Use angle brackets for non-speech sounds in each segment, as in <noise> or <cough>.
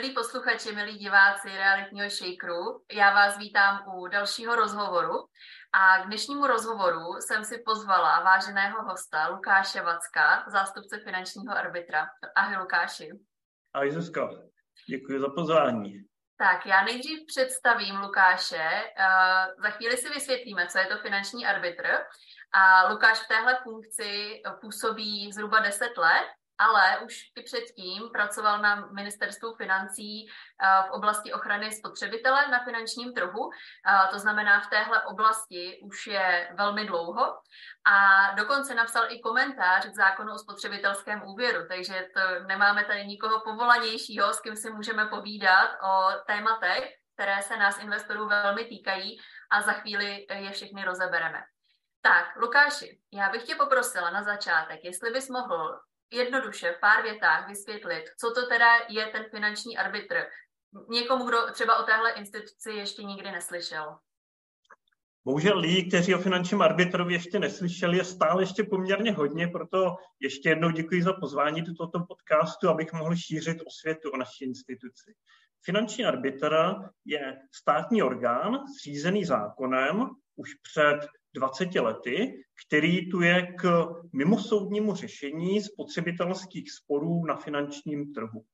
Milí posluchači, milí diváci realitního shakeru, já vás vítám u dalšího rozhovoru a k dnešnímu rozhovoru jsem si pozvala váženého hosta Lukáše Vacka, zástupce finančního arbitra. Ahoj Lukáši. Ahoj Zuzka, děkuji za pozvání. Tak, já nejdřív představím Lukáše, uh, za chvíli si vysvětlíme, co je to finanční arbitr. A Lukáš v téhle funkci působí zhruba 10 let ale už i předtím pracoval na ministerstvu financí eh, v oblasti ochrany spotřebitele na finančním trhu. Eh, to znamená, v téhle oblasti už je velmi dlouho a dokonce napsal i komentář k zákonu o spotřebitelském úvěru, takže to nemáme tady nikoho povolanějšího, s kým si můžeme povídat o tématech, které se nás investorů velmi týkají a za chvíli je všechny rozebereme. Tak, Lukáši, já bych tě poprosila na začátek, jestli bys mohl jednoduše v pár větách vysvětlit, co to teda je ten finanční arbitr někomu, kdo třeba o téhle instituci ještě nikdy neslyšel. Bohužel lidí, kteří o finančním arbitrovi ještě neslyšeli, je stále ještě poměrně hodně, proto ještě jednou děkuji za pozvání do tohoto podcastu, abych mohl šířit osvětu o naší instituci. Finanční arbitr je státní orgán zřízený zákonem už před 20 lety, který tu je k mimosoudnímu řešení spotřebitelských sporů na finančním trhu.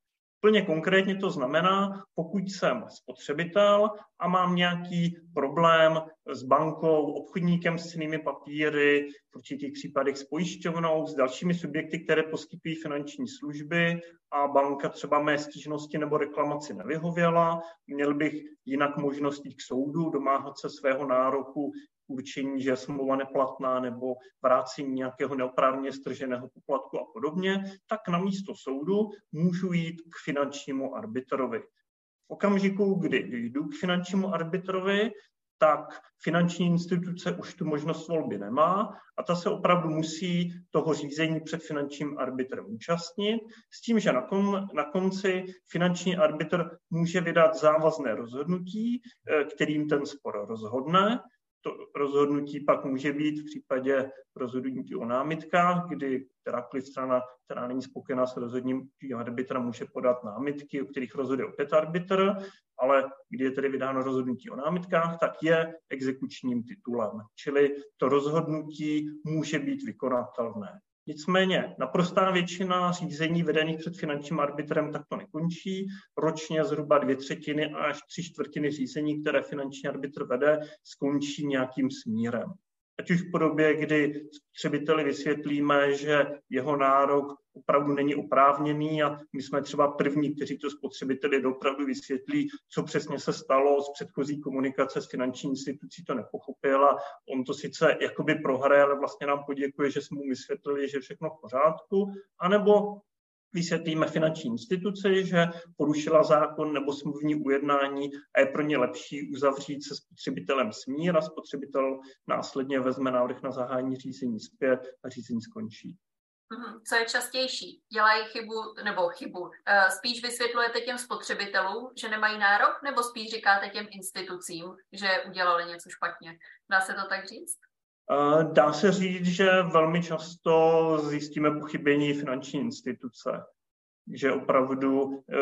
Plně konkrétně to znamená, pokud jsem spotřebitel a mám nějaký problém s bankou, obchodníkem s cenými papíry, v určitých případech s pojišťovnou, s dalšími subjekty, které poskytují finanční služby a banka třeba mé stížnosti nebo reklamaci nevyhověla, měl bych jinak možnost jít k soudu, domáhat se svého nároku určení, že je smlouva neplatná nebo vrácení nějakého neoprávně strženého poplatku a podobně, tak na místo soudu můžu jít k finančnímu arbitrovi. V okamžiku, kdy jdu k finančnímu arbitrovi, tak finanční instituce už tu možnost volby nemá a ta se opravdu musí toho řízení před finančním arbitrem účastnit, s tím, že na, kon, na konci finanční arbitr může vydat závazné rozhodnutí, eh, kterým ten spor rozhodne to rozhodnutí pak může být v případě rozhodnutí o námitkách, kdy kterákoliv strana, která není spokojená s rozhodním arbitra, může podat námitky, o kterých rozhoduje opět arbitr, ale kdy je tedy vydáno rozhodnutí o námitkách, tak je exekučním titulem. Čili to rozhodnutí může být vykonatelné. Nicméně naprostá většina řízení vedených před finančním arbitrem takto nekončí. Ročně zhruba dvě třetiny až tři čtvrtiny řízení, které finanční arbitr vede, skončí nějakým smírem ať už v podobě, kdy spotřebiteli vysvětlíme, že jeho nárok opravdu není oprávněný a my jsme třeba první, kteří to spotřebiteli opravdu vysvětlí, co přesně se stalo z předchozí komunikace s finanční institucí, to nepochopil a on to sice jakoby prohraje, ale vlastně nám poděkuje, že jsme mu vysvětlili, že je všechno v pořádku, anebo vysvětlíme finanční instituci, že porušila zákon nebo smluvní ujednání a je pro ně lepší uzavřít se spotřebitelem smír a spotřebitel následně vezme návrh na zahájení řízení zpět a řízení skončí. Mhm. Co je častější? Dělají chybu nebo chybu? Eh, spíš vysvětlujete těm spotřebitelům, že nemají nárok, nebo spíš říkáte těm institucím, že udělali něco špatně? Dá se to tak říct? Dá se říct, že velmi často zjistíme pochybení finanční instituce, že opravdu e,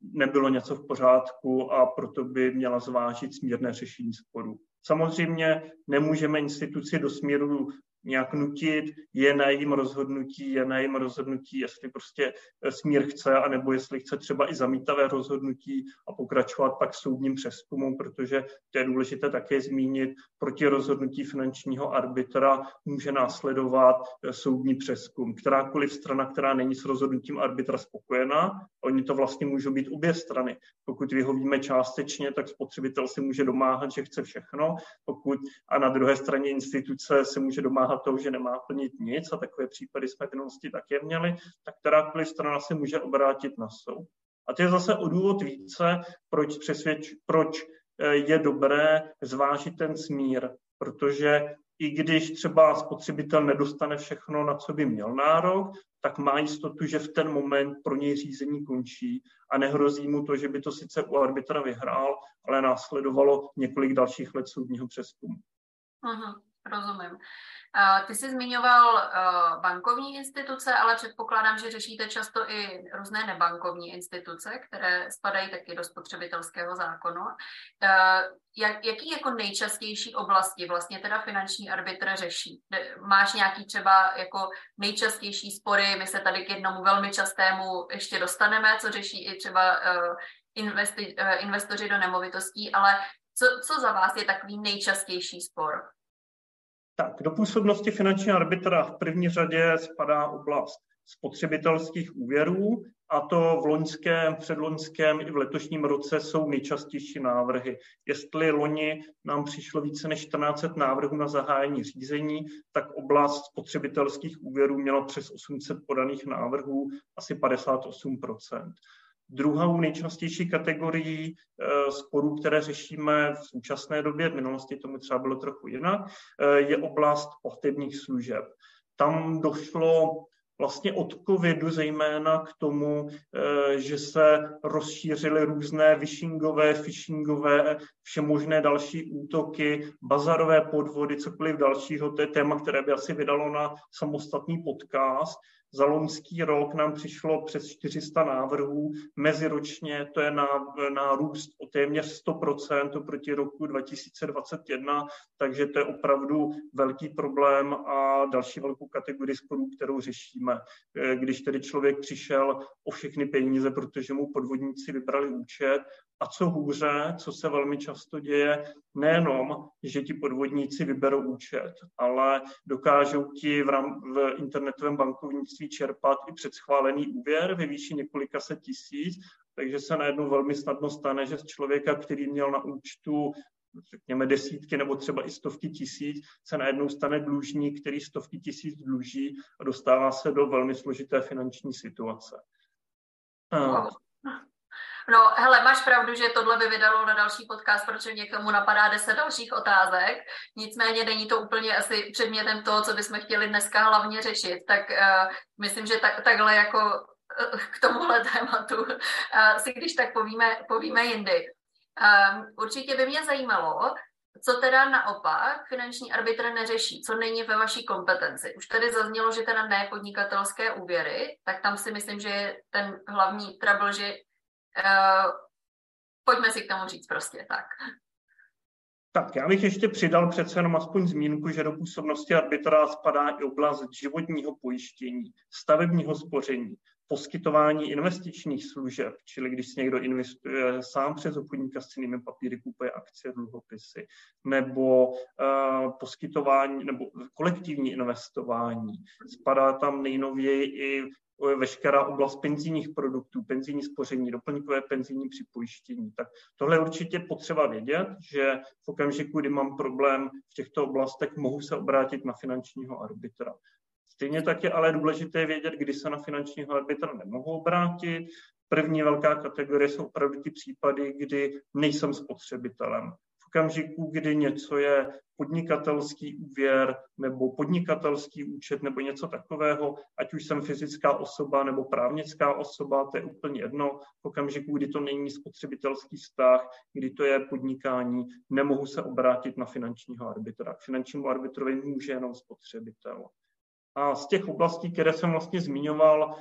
nebylo něco v pořádku a proto by měla zvážit smírné řešení sporu. Samozřejmě nemůžeme instituci do směru nějak nutit, je na jejím rozhodnutí, je na jejím rozhodnutí, jestli prostě eh, smír chce, anebo jestli chce třeba i zamítavé rozhodnutí a pokračovat pak soudním přeskumu, protože to je důležité také zmínit, proti rozhodnutí finančního arbitra může následovat eh, soudní přeskum. Kterákoliv strana, která není s rozhodnutím arbitra spokojená, oni to vlastně můžou být obě strany. Pokud vyhovíme částečně, tak spotřebitel si může domáhat, že chce všechno, pokud a na druhé straně instituce se může domáhat dosáhat toho, že nemá plnit nic, a takové případy jsme v minulosti také měli, tak kterákoliv strana se může obrátit na soud. A to je zase o důvod více, proč, přesvědč, proč eh, je dobré zvážit ten smír, protože i když třeba spotřebitel nedostane všechno, na co by měl nárok, tak má jistotu, že v ten moment pro něj řízení končí a nehrozí mu to, že by to sice u arbitra vyhrál, ale následovalo několik dalších let soudního přeskumu. Aha. Rozumím. Ty jsi zmiňoval uh, bankovní instituce, ale předpokládám, že řešíte často i různé nebankovní instituce, které spadají taky do spotřebitelského zákonu. Jak, jaký jako nejčastější oblasti vlastně teda finanční arbitr řeší? Máš nějaký třeba jako nejčastější spory, my se tady k jednomu velmi častému ještě dostaneme, co řeší i třeba uh, investi, investoři do nemovitostí, ale co, co za vás je takový nejčastější spor? Tak, do působnosti finančního arbitra v první řadě spadá oblast spotřebitelských úvěrů a to v loňském, předloňském i v letošním roce jsou nejčastější návrhy. Jestli loni nám přišlo více než 14 návrhů na zahájení řízení, tak oblast spotřebitelských úvěrů měla přes 800 podaných návrhů, asi 58 Druhou nejčastější kategorií eh, sporů, které řešíme v současné době, v minulosti tomu třeba bylo trochu jinak, eh, je oblast platebních služeb. Tam došlo vlastně od covidu zejména k tomu, eh, že se rozšířily různé phishingové, phishingové, všemožné další útoky, bazarové podvody, cokoliv dalšího. To je téma, které by asi vydalo na samostatný podcast. Za loňský rok nám přišlo přes 400 návrhů, meziročně to je na, na o téměř 100% oproti roku 2021, takže to je opravdu velký problém a další velkou kategorii sporů, kterou řešíme. Když tedy člověk přišel o všechny peníze, protože mu podvodníci vybrali účet a co hůře, co se velmi často děje, nejenom, že ti podvodníci vyberou účet, ale dokážou ti v, rám, v internetovém bankovnictví čerpat i předschválený úvěr ve výši několika set tisíc, takže se najednou velmi snadno stane, že z člověka, který měl na účtu řekněme desítky nebo třeba i stovky tisíc, se najednou stane dlužník, který stovky tisíc dluží a dostává se do velmi složité finanční situace. No, hele, máš pravdu, že tohle by vydalo na další podcast, protože někomu napadá deset dalších otázek. Nicméně není to úplně asi předmětem toho, co bychom chtěli dneska hlavně řešit. Tak uh, myslím, že tak, takhle jako uh, k tomuhle tématu uh, si když tak povíme, povíme jindy. Um, určitě by mě zajímalo, co teda naopak finanční arbitr neřeší, co není ve vaší kompetenci. Už tady zaznělo, že teda ne podnikatelské úvěry, tak tam si myslím, že je ten hlavní trouble, že uh, pojďme si k tomu říct prostě tak. Tak já bych ještě přidal přece jenom aspoň zmínku, že do působnosti arbitra spadá i oblast životního pojištění, stavebního spoření, poskytování investičních služeb, čili když si někdo investuje sám přes obchodníka s cenými papíry, kupuje akcie, dluhopisy, nebo uh, poskytování nebo kolektivní investování. Spadá tam nejnověji i veškerá oblast penzijních produktů, penzijní spoření, doplňkové penzijní připojištění. Tak tohle je určitě potřeba vědět, že v okamžiku, kdy mám problém v těchto oblastech, mohu se obrátit na finančního arbitra. Stejně tak je ale důležité vědět, kdy se na finančního arbitra nemohu obrátit. První velká kategorie jsou opravdu ty případy, kdy nejsem spotřebitelem okamžiku, kdy něco je podnikatelský úvěr nebo podnikatelský účet nebo něco takového, ať už jsem fyzická osoba nebo právnická osoba, to je úplně jedno. V okamžiku, kdy to není spotřebitelský vztah, kdy to je podnikání, nemohu se obrátit na finančního arbitra. K finančnímu arbitrovi může jenom spotřebitel. A z těch oblastí, které jsem vlastně zmiňoval,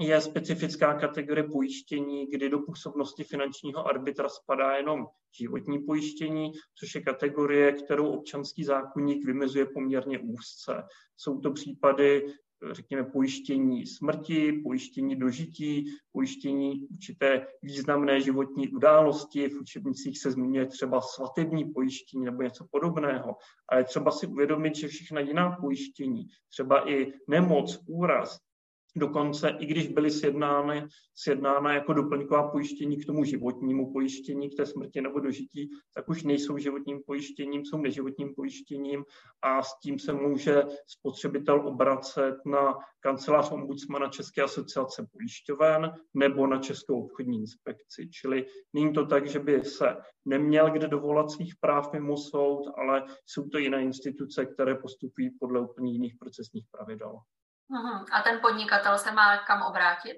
je specifická kategorie pojištění, kdy do působnosti finančního arbitra spadá jenom životní pojištění, což je kategorie, kterou občanský zákonník vymezuje poměrně úzce. Jsou to případy řekněme, pojištění smrti, pojištění dožití, pojištění určité významné životní události. V učebnicích se zmiňuje třeba svatební pojištění nebo něco podobného. Ale třeba si uvědomit, že všechna jiná pojištění, třeba i nemoc, úraz, Dokonce i když byly sjednány, sjednána jako doplňková pojištění k tomu životnímu pojištění, k té smrti nebo dožití, tak už nejsou životním pojištěním, jsou neživotním pojištěním a s tím se může spotřebitel obracet na kancelář ombudsmana České asociace pojišťoven nebo na Českou obchodní inspekci. Čili není to tak, že by se neměl kde dovolat svých práv mimo soud, ale jsou to jiné instituce, které postupují podle úplně jiných procesních pravidel. Uhum. A ten podnikatel se má kam obrátit?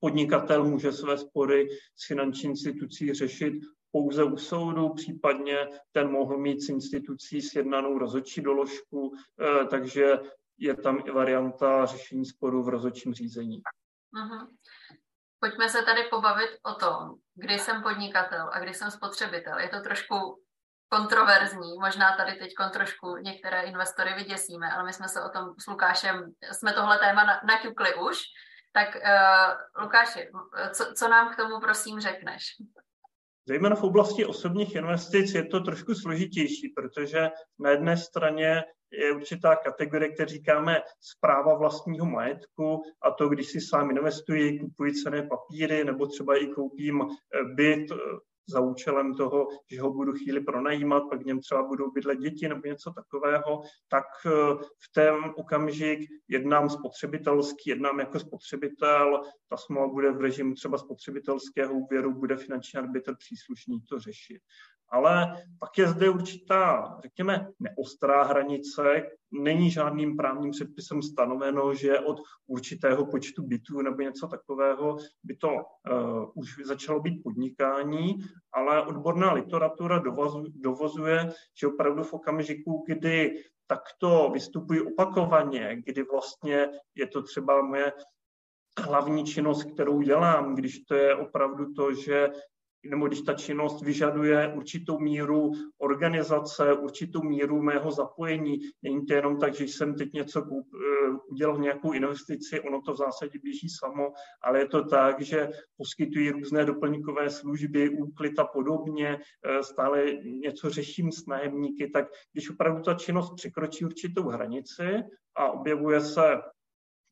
Podnikatel může své spory s finanční institucí řešit pouze u soudu, případně ten mohl mít s institucí sjednanou rozhodčí doložku, eh, takže je tam i varianta řešení sporu v rozhodčím řízení. Uh-huh. Pojďme se tady pobavit o tom, kdy jsem podnikatel a kdy jsem spotřebitel. Je to trošku kontroverzní, možná tady teď trošku některé investory vyděsíme, ale my jsme se o tom s Lukášem, jsme tohle téma naťukli už, tak uh, Lukáši, co, co nám k tomu prosím řekneš? Zejména v oblasti osobních investic je to trošku složitější, protože na jedné straně je určitá kategorie, které říkáme zpráva vlastního majetku a to, když si sám investuji, kupuji cené papíry nebo třeba i koupím eh, byt eh, za účelem toho, že ho budu chvíli pronajímat, pak v něm třeba budou bydlet děti nebo něco takového, tak eh, v ten okamžik jednám spotřebitelský, jednám jako spotřebitel, ta smlouva bude v režimu třeba spotřebitelského úvěru, bude finanční arbitr příslušný to řešit. Ale pak je zde určitá, řekněme, neostrá hranice. Není žádným právním předpisem stanoveno, že od určitého počtu bytů nebo něco takového by to uh, už začalo být podnikání, ale odborná literatura dovozu, dovozuje, že opravdu v okamžiku, kdy takto vystupuji opakovaně, kdy vlastně je to třeba moje hlavní činnost, kterou dělám, když to je opravdu to, že nebo když ta činnost vyžaduje určitou míru organizace, určitou míru mého zapojení. Není to jenom tak, že jsem teď něco koup, eh, udělal nějakou investici, ono to v zásadě běží samo, ale je to tak, že poskytují různé doplňkové služby, úklid a podobně, eh, stále něco řeším s nájemníky, tak když opravdu ta činnost překročí určitou hranici a objevuje se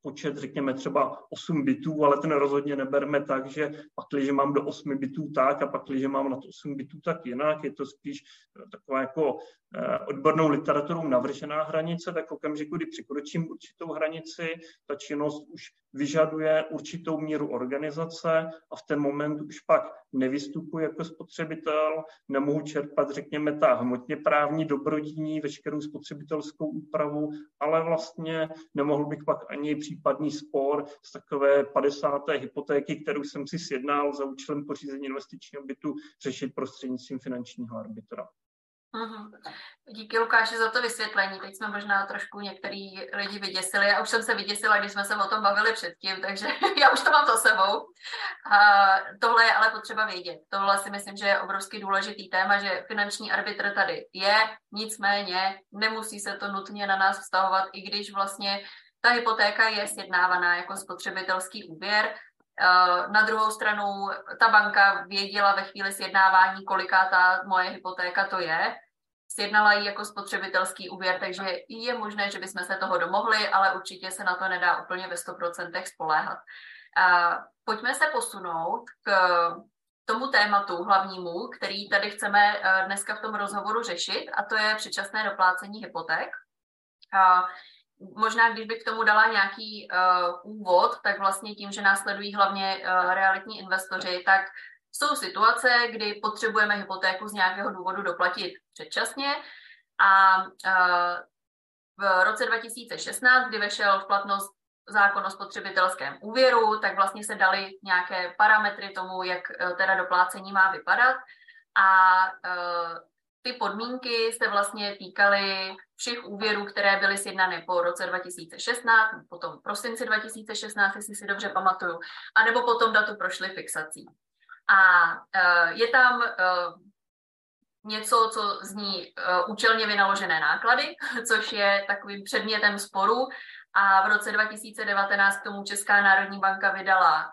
počet, řekněme třeba 8 bitů, ale ten rozhodně neberme tak, že pak, když mám do 8 bitů tak a pak, když mám na to 8 bitů tak jinak, je to spíš eh, taková jako eh, odbornou literaturou navržená hranice, tak okamžiku, kdy překročím určitou hranici, ta činnost už vyžaduje určitou míru organizace a v ten moment už pak nevystupuji jako spotřebitel, nemohu čerpat, řekněme, ta hmotně právní dobrodíní, veškerou spotřebitelskou úpravu, ale vlastně nemohl bych pak ani případný spor z takové 50. hypotéky, kterou jsem si sjednal za účelem pořízení investičního bytu, řešit prostřednictvím finančního arbitra. Uhum. Díky Lukáši za to vysvětlení. Teď jsme možná trošku některý lidi vyděsili. Já už jsem se vyděsila, když jsme se o tom bavili předtím, takže <laughs> já už to mám za sebou. A tohle je ale potřeba vědět. Tohle si myslím, že je obrovský důležitý téma, že finanční arbitr tady je, nicméně nemusí se to nutně na nás vztahovat, i když vlastně ta hypotéka je sjednávaná jako spotřebitelský úvěr. Eh, na druhou stranu ta banka věděla ve chvíli sjednávání, koliká ta moje hypotéka to je. Sjednala ji jako spotřebitelský úvěr, takže je možné, že bychom se toho domohli, ale určitě se na to nedá úplně ve 100% spoléhat. Eh, pojďme se posunout k tomu tématu hlavnímu, který tady chceme eh, dneska v tom rozhovoru řešit, a to je předčasné doplácení hypoték možná, když bych k tomu dala nějaký uh, úvod, tak vlastně tím, že následují hlavně uh, realitní investoři, tak jsou situace, kdy potřebujeme hypotéku z nějakého důvodu doplatit předčasně. A uh, v roce 2016, kdy vešel v platnost zákon o spotřebitelském úvěru, tak vlastně se dali nějaké parametry tomu, jak teda doplácení má vypadat. A ty podmínky se vlastně týkaly všech úvěrů, které byly sjednané po roce 2016, potom prosinci 2016, jestli si dobře pamatuju, anebo potom datu prošly fixací. A uh, je tam uh, něco, co zní uh, účelně vynaložené náklady, <laughs> což je takovým předmětem sporu. A v roce 2019 k tomu Česká národní banka vydala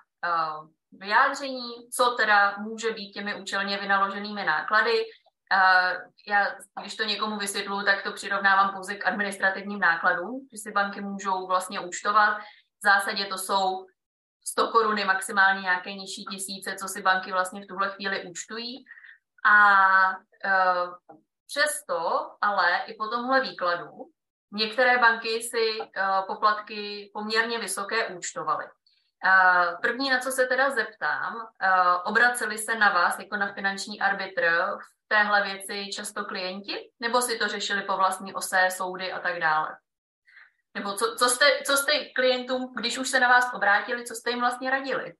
vyjádření, co teda může být těmi účelně vynaloženými náklady. Uh, já, když to někomu vysvětluji, tak to přirovnávám pouze k administrativním nákladům, že si banky můžou vlastně účtovat. V zásadě to jsou 100 koruny, maximálně nějaké nižší tisíce, co si banky vlastně v tuhle chvíli účtují. A uh, přesto, ale i po tomhle výkladu, některé banky si uh, poplatky poměrně vysoké účtovaly. První, na co se teda zeptám, obraceli se na vás jako na finanční arbitr téhle věci často klienti, nebo si to řešili po vlastní ose, soudy a tak dále? Nebo co, co, jste, co jste klientům, když už se na vás obrátili, co jste jim vlastně radili?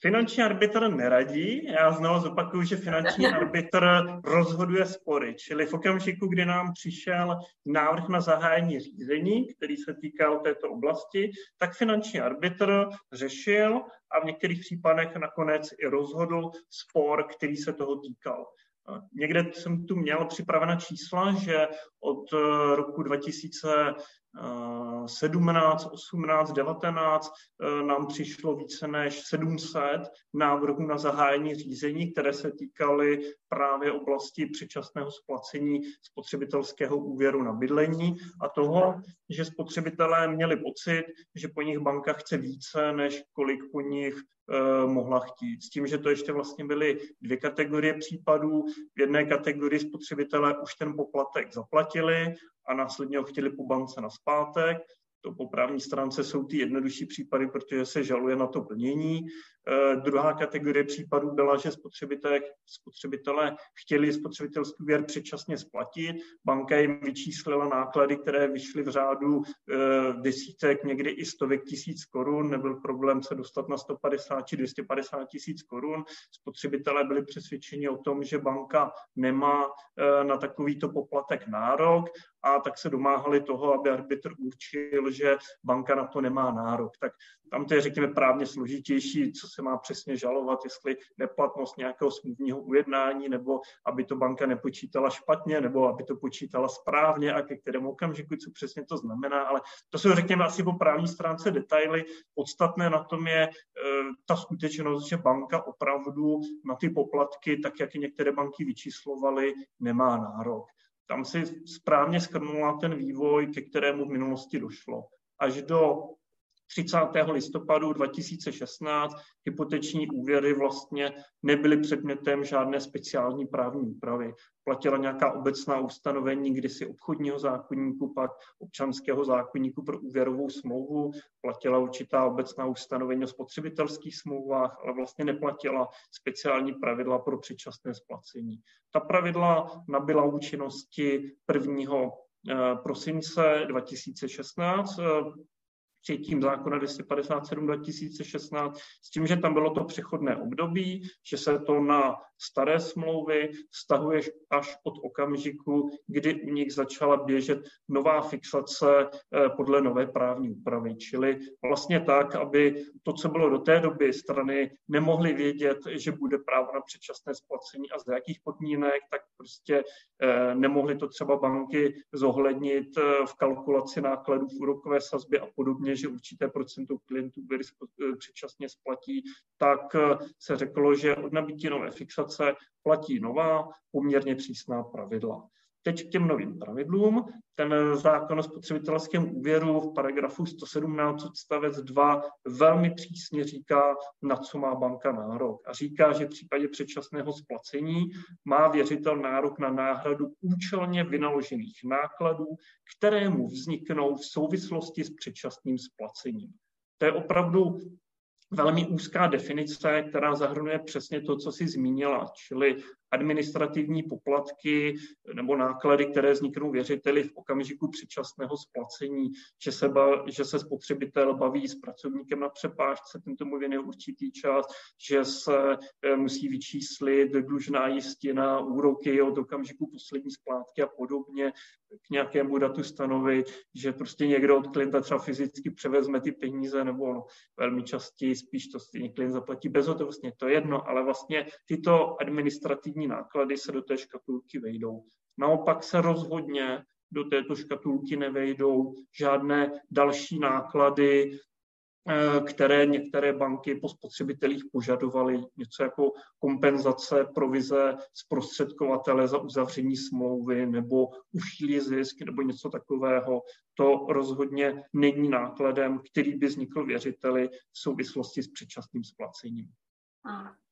Finanční arbitr neradí. Já znovu zopakuju, že finanční <laughs> arbitr rozhoduje spory. Čili v okamžiku, kdy nám přišel návrh na zahájení řízení, který se týkal této oblasti, tak finanční arbitr řešil a v některých případech nakonec i rozhodl spor, který se toho týkal. Někde jsem tu měl připravena čísla, že od roku 2000 17, 18, 19 nám přišlo více než 700 návrhů na zahájení řízení, které se týkaly právě oblasti předčasného splacení spotřebitelského úvěru na bydlení a toho, že spotřebitelé měli pocit, že po nich banka chce více, než kolik po nich eh, mohla chtít. S tím, že to ještě vlastně byly dvě kategorie případů. V jedné kategorii spotřebitelé už ten poplatek zaplatili a následně ho chtěli po bance na zpátek. To po právní stránce jsou ty jednodušší případy, protože se žaluje na to plnění. Eh, druhá kategorie případů byla, že spotřebitelé, spotřebitelé chtěli spotřebitelský úvěr předčasně splatit. Banka jim vyčíslila náklady, které vyšly v řádu eh, desítek, někdy i stovek tisíc korun. Nebyl problém se dostat na 150 či 250 tisíc korun. Spotřebitelé byli přesvědčeni o tom, že banka nemá eh, na takovýto poplatek nárok a tak se domáhali toho, aby arbitr určil, že banka na to nemá nárok. Tak tam to je, řekněme, právně složitější, co se má přesně žalovat, jestli neplatnost nějakého smluvního ujednání, nebo aby to banka nepočítala špatně, nebo aby to počítala správně a ke kterému okamžiku, co přesně to znamená. Ale to jsou, řekněme, asi po právní stránce detaily. Podstatné na tom je e, ta skutečnost, že banka opravdu na ty poplatky, tak jak i některé banky vyčíslovaly, nemá nárok. Tam si správně schrnula ten vývoj, ke kterému v minulosti došlo. Až do 30. listopadu 2016 hypoteční úvěry vlastně nebyly předmětem žádné speciální právní úpravy. Platila nějaká obecná ustanovení, kdysi obchodního zákonníku, pak občanského zákonníku pro úvěrovou smlouvu, platila určitá obecná ustanovení o spotřebitelských smlouvách, ale vlastně neplatila speciální pravidla pro předčasné splacení. Ta pravidla nabyla účinnosti 1 eh, prosince 2016 přijetím zákona 257 2016, s tím, že tam bylo to přechodné období, že se to na staré smlouvy vztahuje až od okamžiku, kdy u nich začala běžet nová fixace eh, podle nové právní úpravy. Čili vlastně tak, aby to, co bylo do té doby, strany nemohly vědět, že bude právo na předčasné splacení a z jakých podmínek, tak prostě eh, nemohly to třeba banky zohlednit eh, v kalkulaci nákladů v úrokové sazbě a podobně, že určité procento klientů předčasně splatí, tak se řeklo, že od nabití nové fixace organizace platí nová, poměrně přísná pravidla. Teď k těm novým pravidlům. Ten zákon o spotřebitelském úvěru v paragrafu 117 odstavec 2 velmi přísně říká, na co má banka nárok. A říká, že v případě předčasného splacení má věřitel nárok na náhradu účelně vynaložených nákladů, které mu vzniknou v souvislosti s předčasným splacením. To je opravdu velmi úzká definice, která zahrnuje přesně to, co si zmínila, čili administrativní poplatky nebo náklady, které vzniknou věřiteli v okamžiku předčasného splacení, že se, ba, že se spotřebitel baví s pracovníkem na přepážce, tento mu věnuje určitý čas, že se eh, musí vyčíslit dlužná jistina, úroky od okamžiku poslední splátky a podobně, k nějakému datu stanovit, že prostě někdo od klienta třeba fyzicky převezme ty peníze, nebo velmi častěji spíš to klient zaplatí bezhotovostně, to je jedno, ale vlastně tyto administrativní náklady se do té škatulky vejdou. Naopak se rozhodně do této škatulky nevejdou žádné další náklady, eh, které některé banky po spotřebitelích požadovaly, něco jako kompenzace, provize zprostředkovatele za uzavření smlouvy nebo ušlý zisk nebo něco takového. To rozhodně není nákladem, který by vznikl věřiteli v souvislosti s předčasným splacením.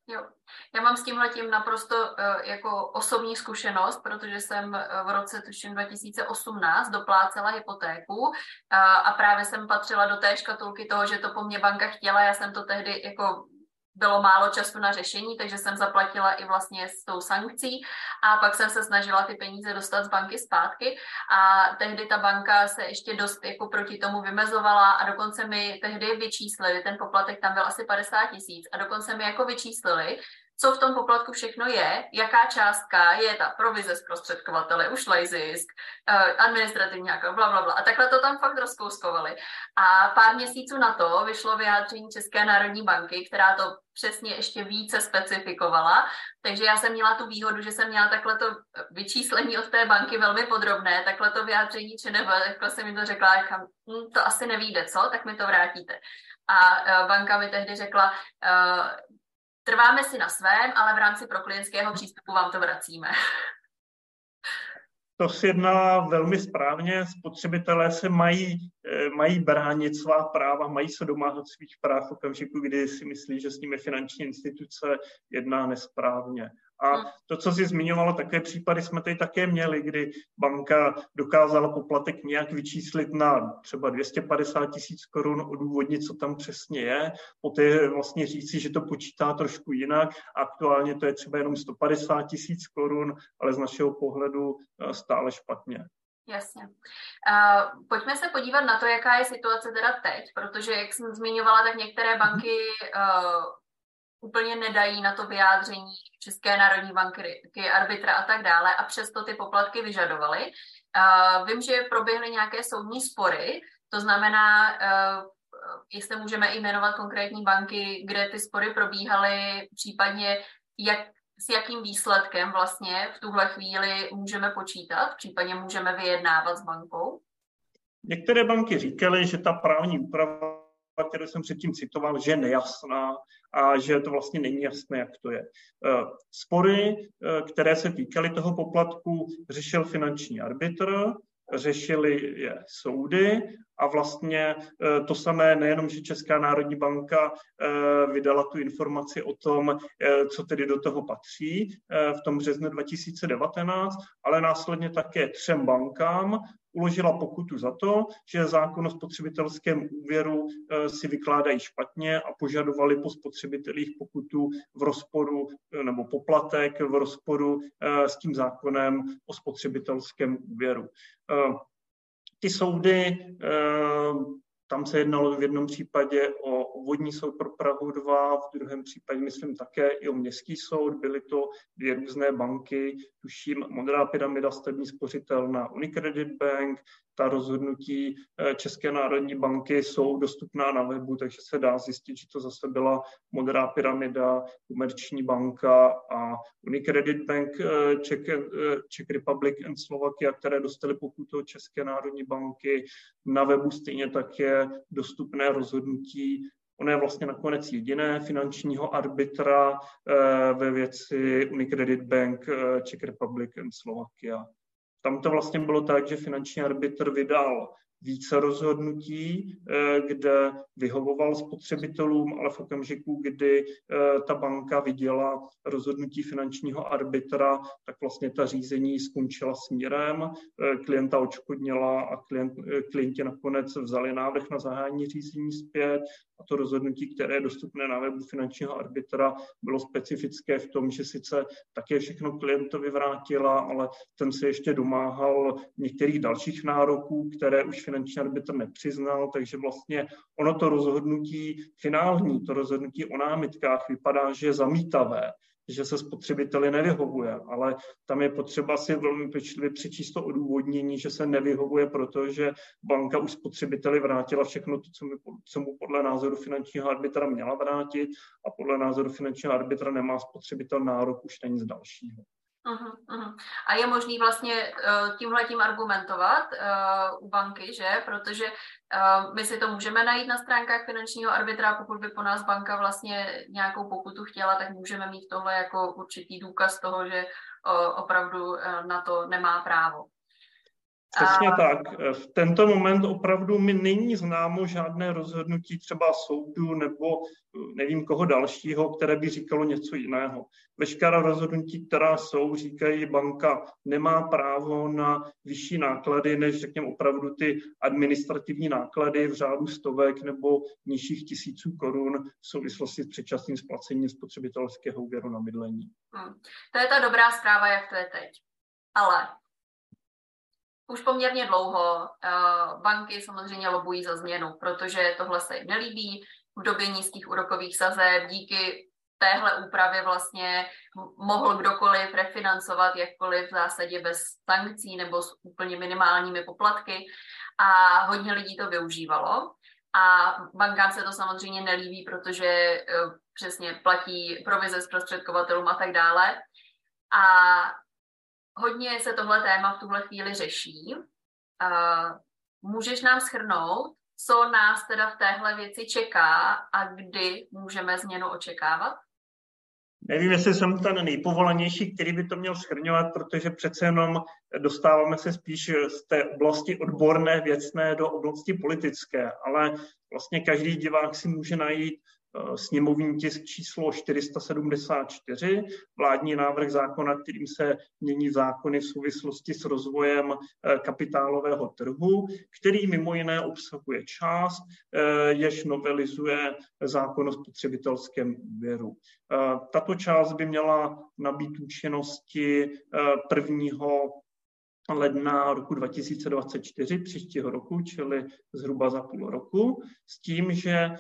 Jo, já mám s tímhle tím naprosto uh, jako osobní zkušenost, protože jsem uh, v roce tuším 2018 doplácela hypotéku uh, a právě jsem patřila do té škatulky toho, že to po mně banka chtěla, já jsem to tehdy jako bylo málo času na řešení, takže jsem zaplatila i vlastně s tou sankcí a pak jsem se snažila ty peníze dostat z banky zpátky. A tehdy ta banka se ještě dost jako proti tomu vymezovala a dokonce mi tehdy vyčíslili, ten poplatek tam byl asi 50 tisíc a dokonce mi jako vyčíslili, co v tom poplatku všechno je, jaká částka je ta provize zprostředkovatele, ušlej zisk, eh, administrativní jako bla, bla, bla. A takhle to tam fakt rozkouskovali. A pár měsíců na to vyšlo vyjádření České národní banky, která to přesně ještě více specifikovala. Takže já jsem měla tu výhodu, že jsem měla takhle to vyčíslení od té banky velmi podrobné, takhle to vyjádření ČNB, takhle jsem mi to řekla, jak hm, to asi nevíde, co, tak mi to vrátíte. A eh, banka mi tehdy řekla, eh, Trváme si na svém, ale v rámci proklientského přístupu vám to vracíme. To si jednala velmi správně. Spotřebitelé se mají, mají bránit svá práva, mají se domáhat svých práv v okamžiku, kdy si myslí, že s nimi finanční instituce jedná nesprávně. A hmm. to, co jsi zmiňovala, také případy jsme tady také měli, kdy banka dokázala poplatek nějak vyčíslit na třeba 250 tisíc korun, odůvodnit, co tam přesně je, poté vlastně říci, že to počítá trošku jinak. Aktuálně to je třeba jenom 150 tisíc korun, ale z našeho pohledu eh, stále špatně. Jasně. Uh, pojďme se podívat na to, jaká je situace teda teď, protože, jak jsem zmiňovala, tak některé banky uh, úplně nedají na to vyjádření České národní banky, arbitra a tak dále a přesto ty poplatky vyžadovaly. Uh, vím, že proběhly nějaké soudní spory, to znamená, uh, jestli můžeme i jmenovat konkrétní banky, kde ty spory probíhaly, případně jak, s jakým výsledkem vlastně v tuhle chvíli můžeme počítat, případně můžeme vyjednávat s bankou? Některé banky říkaly, že ta právní úprava kterou jsem předtím citoval, že je nejasná a že to vlastně není jasné, jak to je. Eh, spory, eh, které se týkaly toho poplatku, řešil finanční arbitr, řešili je soudy a vlastně eh, to samé nejenom, že Česká národní banka vydala tu informaci o tom, co tedy do toho patří v tom březnu 2019, ale následně také třem bankám uložila pokutu za to, že zákon o spotřebitelském úvěru eh, si vykládají špatně a požadovali po spotřebitelích pokutu v rozporu eh, nebo poplatek v rozporu eh, s tím zákonem o spotřebitelském úvěru. Ty soudy tam se jednalo v jednom případě o vodní soud pro Prahu 2, v druhém případě, myslím, také i o městský soud. Byly to dvě různé banky, tuším, Modrá pyramida, stavební spořitelna Unicredit Bank, ta rozhodnutí eh, České národní banky jsou dostupná na webu, takže se dá zjistit, že to zase byla Modrá pyramida, Komerční banka a Unicredit Bank eh, Czech, eh, Czech Republic and Slovakia, které dostaly pokutu od České národní banky. Na webu stejně tak je dostupné rozhodnutí Ono je vlastně nakonec jediné finančního arbitra ve věci Unicredit Bank Czech Republic and Slovakia. Tam to vlastně bylo tak, že finanční arbitr vydal více rozhodnutí, eh, kde vyhovoval spotřebitelům, ale v okamžiku, kdy eh, ta banka viděla rozhodnutí finančního arbitra, tak vlastně ta řízení skončila smírem, eh, klienta očkodnila a klient, klienti nakonec vzali návrh na zahájení řízení zpět a to rozhodnutí, které je dostupné na webu finančního arbitra, bylo specifické v tom, že sice také všechno klientovi vrátila, ale ten se ještě domáhal některých dalších nároků, které už finanční arbitr nepřiznal, takže vlastně ono to rozhodnutí finální, to rozhodnutí o námitkách vypadá, že je zamítavé, že se spotřebiteli nevyhovuje, ale tam je potřeba si velmi pečlivě přečíst to odůvodnění, že se nevyhovuje, protože banka už spotřebiteli vrátila všechno to, co, mi, co mu podle názoru finančního arbitra měla vrátit a podle názoru finančního arbitra nemá spotřebitel nárok už na nic dalšího. A je možný vlastně uh, tímhle tím argumentovat uh, u banky, že? Protože uh, my si to můžeme najít na stránkách finančního arbitra, pokud by po nás banka vlastně nějakou pokutu chtěla, tak můžeme mít tohle jako určitý důkaz toho, že opravdu na to nemá právo. Přesně a... tak. V tento moment opravdu mi není známo žádné rozhodnutí třeba soudu nebo nevím koho dalšího, které by říkalo něco jiného. Veškerá rozhodnutí, která jsou, říkají, banka nemá právo na vyšší náklady, než řekněme opravdu ty administrativní náklady v řádu stovek nebo nižších tisíců korun v souvislosti s předčasným splacením spotřebitelského úvěru na bydlení. Hmm. To je ta dobrá zpráva, jak to je teď. Ale už poměrně dlouho uh, banky samozřejmě lobují za změnu, protože tohle se jim nelíbí. V době nízkých úrokových sazeb díky téhle úpravě vlastně mohl kdokoliv refinancovat jakkoliv v zásadě bez sankcí nebo s úplně minimálními poplatky a hodně lidí to využívalo. A bankám se to samozřejmě nelíbí, protože uh, přesně platí provize zprostředkovatelům a tak dále. A hodně se tohle téma v tuhle chvíli řeší. Uh, můžeš nám schrnout, co nás teda v téhle věci čeká a kdy můžeme změnu očekávat? Nevím, jestli jsem ten nejpovolanější, který by to měl schrňovat, protože přece jenom dostáváme se spíš z té oblasti odborné, věcné do oblasti politické, ale vlastně každý divák si může najít sněmovní tisk číslo 474, vládní návrh zákona, kterým se mění zákony v souvislosti s rozvojem eh, kapitálového trhu, který mimo jiné obsahuje část, eh, jež novelizuje zákon o spotřebitelském úvěru. Tato část by měla nabít účinnosti prvního ledna roku 2024, příštího roku, čili zhruba za půl roku, s tím, že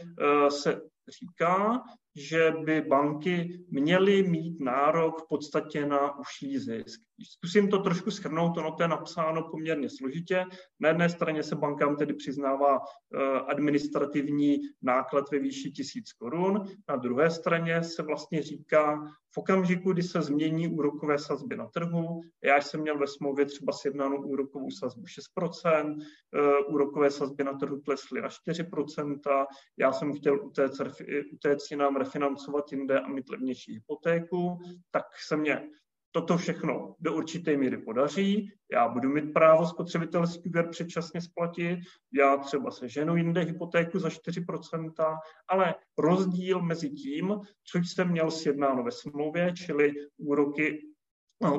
se říká, že by banky měly mít nárok v podstatě na užší zisk. Zkusím to trošku schrnout, ono to je napsáno poměrně složitě. Na jedné straně se bankám tedy přiznává eh, administrativní náklad ve výši tisíc korun, na druhé straně se vlastně říká, v okamžiku, kdy se změní úrokové sazby na trhu, já jsem měl ve smlouvě třeba sjednanou úrokovou sazbu 6%, eh, úrokové sazby na trhu klesly na 4%, já jsem chtěl utéct, utéct jinam refinancovat jinde a mít levnější hypotéku, tak se mě toto všechno do určité míry podaří, já budu mít právo spotřebitelský úvěr předčasně splatit, já třeba se ženu jinde hypotéku za 4%, ale rozdíl mezi tím, co jsem měl sjednáno ve smlouvě, čili úroky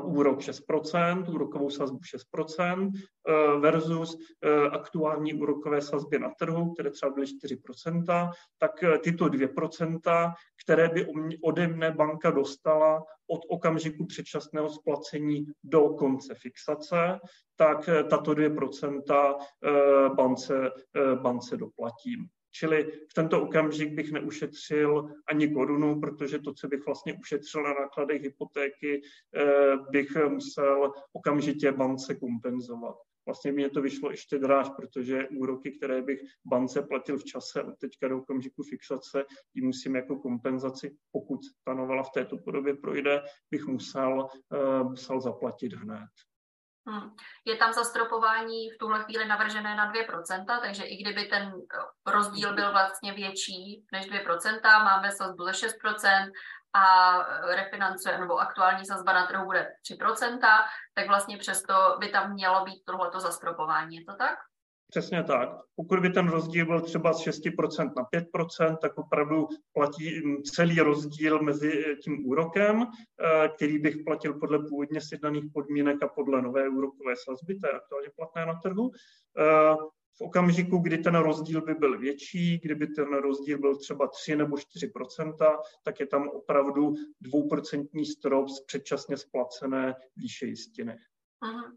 úrok 6%, úrokovou sazbu 6% eh, versus eh, aktuální úrokové sazby na trhu, které třeba byly 4%, tak eh, tyto 2%, které by ode mne banka dostala od okamžiku předčasného splacení do konce fixace, tak tato 2% bance, bance doplatím. Čili v tento okamžik bych neušetřil ani korunu, protože to, co bych vlastně ušetřil na nákladech hypotéky, eh, bych musel okamžitě bance kompenzovat. Vlastně mě to vyšlo ještě dráž, protože úroky, které bych bance platil v čase od teďka do okamžiku fixace, ji musím jako kompenzaci, pokud ta novela v této podobě projde, bych musel, eh, musel zaplatit hned. Hmm. Je tam zastropování v tuhle chvíli navržené na 2%, takže i kdyby ten rozdíl byl vlastně větší než 2%, máme sazbu ze 6% a refinancuje, nebo aktuální sazba na trhu bude 3%, tak vlastně přesto by tam mělo být tohleto zastropování. Je to tak? Přesně tak. Pokud by ten rozdíl byl třeba z 6% na 5%, tak opravdu platí celý rozdíl mezi eh, tím úrokem, eh, který bych platil podle původně sjednaných podmínek a podle nové úrokové sazby, to je aktuálně platné na trhu. Eh, v okamžiku, kdy ten rozdíl by byl větší, kdyby ten rozdíl byl třeba 3 nebo 4% tak je tam opravdu dvouprocentní strop z předčasně splacené výše jistiny. Uh-huh.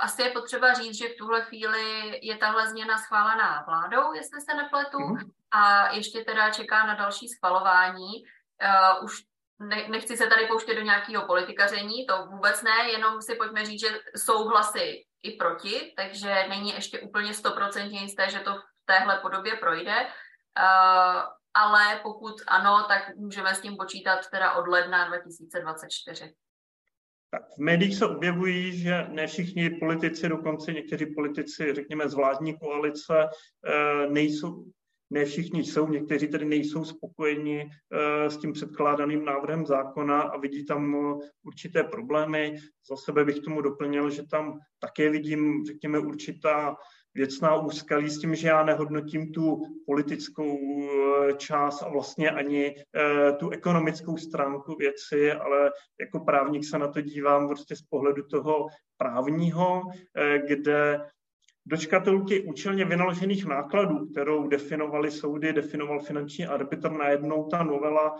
Asi je potřeba říct, že v tuhle chvíli je tahle změna schválená vládou, jestli se nepletu, mm. a ještě teda čeká na další schvalování. Uh, už ne, nechci se tady pouštět do nějakého politikaření, to vůbec ne, jenom si pojďme říct, že jsou hlasy i proti, takže není ještě úplně stoprocentně jisté, že to v téhle podobě projde. Uh, ale pokud ano, tak můžeme s tím počítat teda od ledna 2024. Tak v médiích se objevují, že ne všichni politici, dokonce někteří politici, řekněme, z vládní koalice, eh, nejsou, Ne všichni jsou, někteří tedy nejsou spokojeni s tím předkládaným návrhem zákona a vidí tam určité problémy. Za sebe bych tomu doplnil, že tam také vidím, řekněme, určitá věcná úskalí s tím, že já nehodnotím tu politickou eh, část a vlastně ani eh, tu ekonomickou stránku věci, ale jako právník se na to dívám prostě z pohledu toho právního, eh, kde dočkatelů těch účelně vynaložených nákladů, kterou definovali soudy, definoval finanční arbitr, najednou ta novela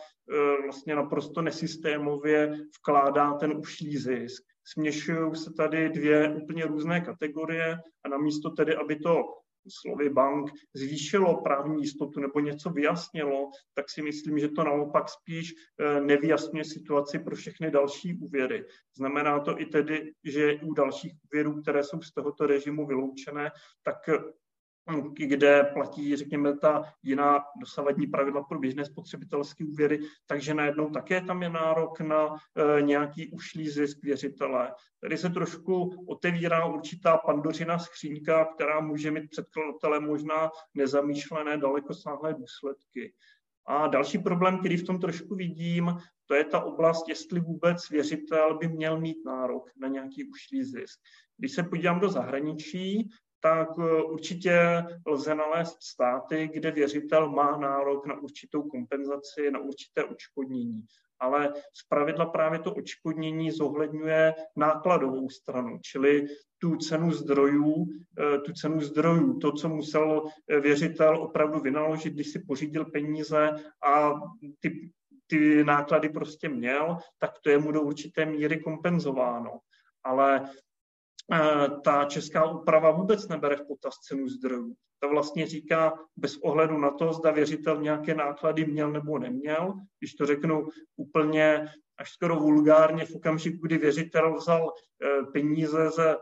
vlastně naprosto nesystémově vkládá ten ušlý zisk směšují se tady dvě úplně různé kategorie a namísto tedy, aby to slovy bank zvýšilo právní jistotu nebo něco vyjasnilo, tak si myslím, že to naopak spíš eh, nevyjasňuje situaci pro všechny další úvěry. Znamená to i tedy, že u dalších úvěrů, které jsou z tohoto režimu vyloučené, tak kde platí, řekněme, ta jiná dosavadní pravidla pro běžné spotřebitelské úvěry, takže najednou také tam je nárok na e, nějaký ušlý zisk věřitele. Tady se trošku otevírá určitá pandořina skřínka, která může mít předkladatele možná nezamýšlené dalekosáhlé důsledky. A další problém, který v tom trošku vidím, to je ta oblast, jestli vůbec věřitel by měl mít nárok na nějaký ušlý zisk. Když se podívám do zahraničí, tak eh, určitě lze nalézt státy, kde věřitel má nárok na určitou kompenzaci, na určité očkodnění. Ale z pravidla právě to očkodnění zohledňuje nákladovou stranu, čili tu cenu zdrojů, eh, tu cenu zdrojů, to, co musel eh, věřitel opravdu vynaložit, když si pořídil peníze a ty, ty náklady prostě měl, tak to je mu do určité míry kompenzováno. Ale ta česká úprava vůbec nebere v potaz cenu zdrojů. To vlastně říká bez ohledu na to, zda věřitel nějaké náklady měl nebo neměl. Když to řeknu úplně až skoro vulgárně, v okamžiku, kdy věřitel vzal eh, peníze ze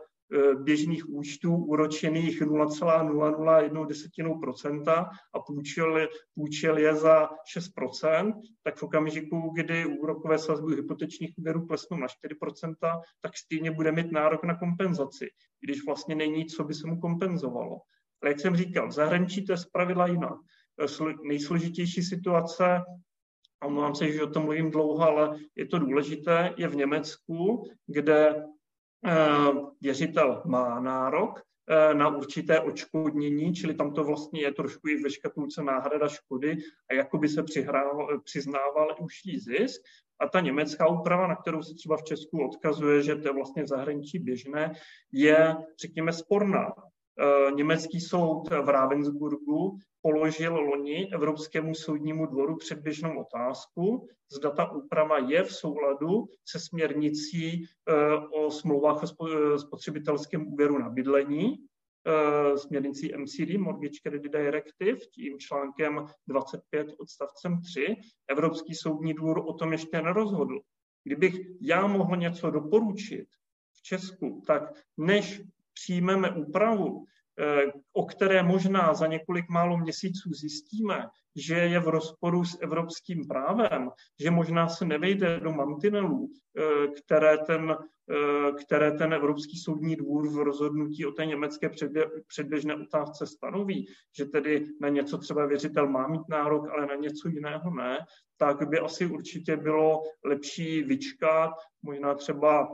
běžných účtů úročených 0,001% a půjčil, půjčil je za 6% tak v okamžiku, kdy úrokové sazby hypotečních úvěrů klesnou na 4% tak stejně bude mít nárok na kompenzaci, když vlastně není, co by se mu kompenzovalo. Ale jak jsem říkal, v zahraničí to je zpravidla jinak. E, nejsložitější situace a omlouvám se, že o tom mluvím dlouho, ale je to důležité, je v Německu, kde věřitel má nárok eh, na určité očkodnění, čili tam to vlastně je trošku i ve škatulce náhrada škody a jako by se přihrával, přiznával ušlý zisk. A ta německá úprava, na kterou se třeba v Česku odkazuje, že to je vlastně v zahraničí běžné, je, řekněme, sporná. Eh, německý soud v Ravensburgu položil loni Evropskému soudnímu dvoru předběžnou otázku, zda ta úprava je v souladu se směrnicí eh, o smlouvách o spotřebitelském úvěru na bydlení, eh, směrnicí MCD, Mortgage Credit Directive, tím článkem 25 odstavcem 3. Evropský soudní dvůr o tom ještě nerozhodl. Kdybych já mohl něco doporučit v Česku, tak než přijmeme úpravu, eh, o které možná za několik málo měsíců zjistíme, že je v rozporu s evropským právem, že možná se nevejde do mantinelů, eh, které ten, eh, které ten Evropský soudní dvůr v rozhodnutí o té německé předběžné otázce stanoví, že tedy na něco třeba věřitel má mít nárok, ale na něco jiného ne, tak by asi určitě bylo lepší vyčkat, možná třeba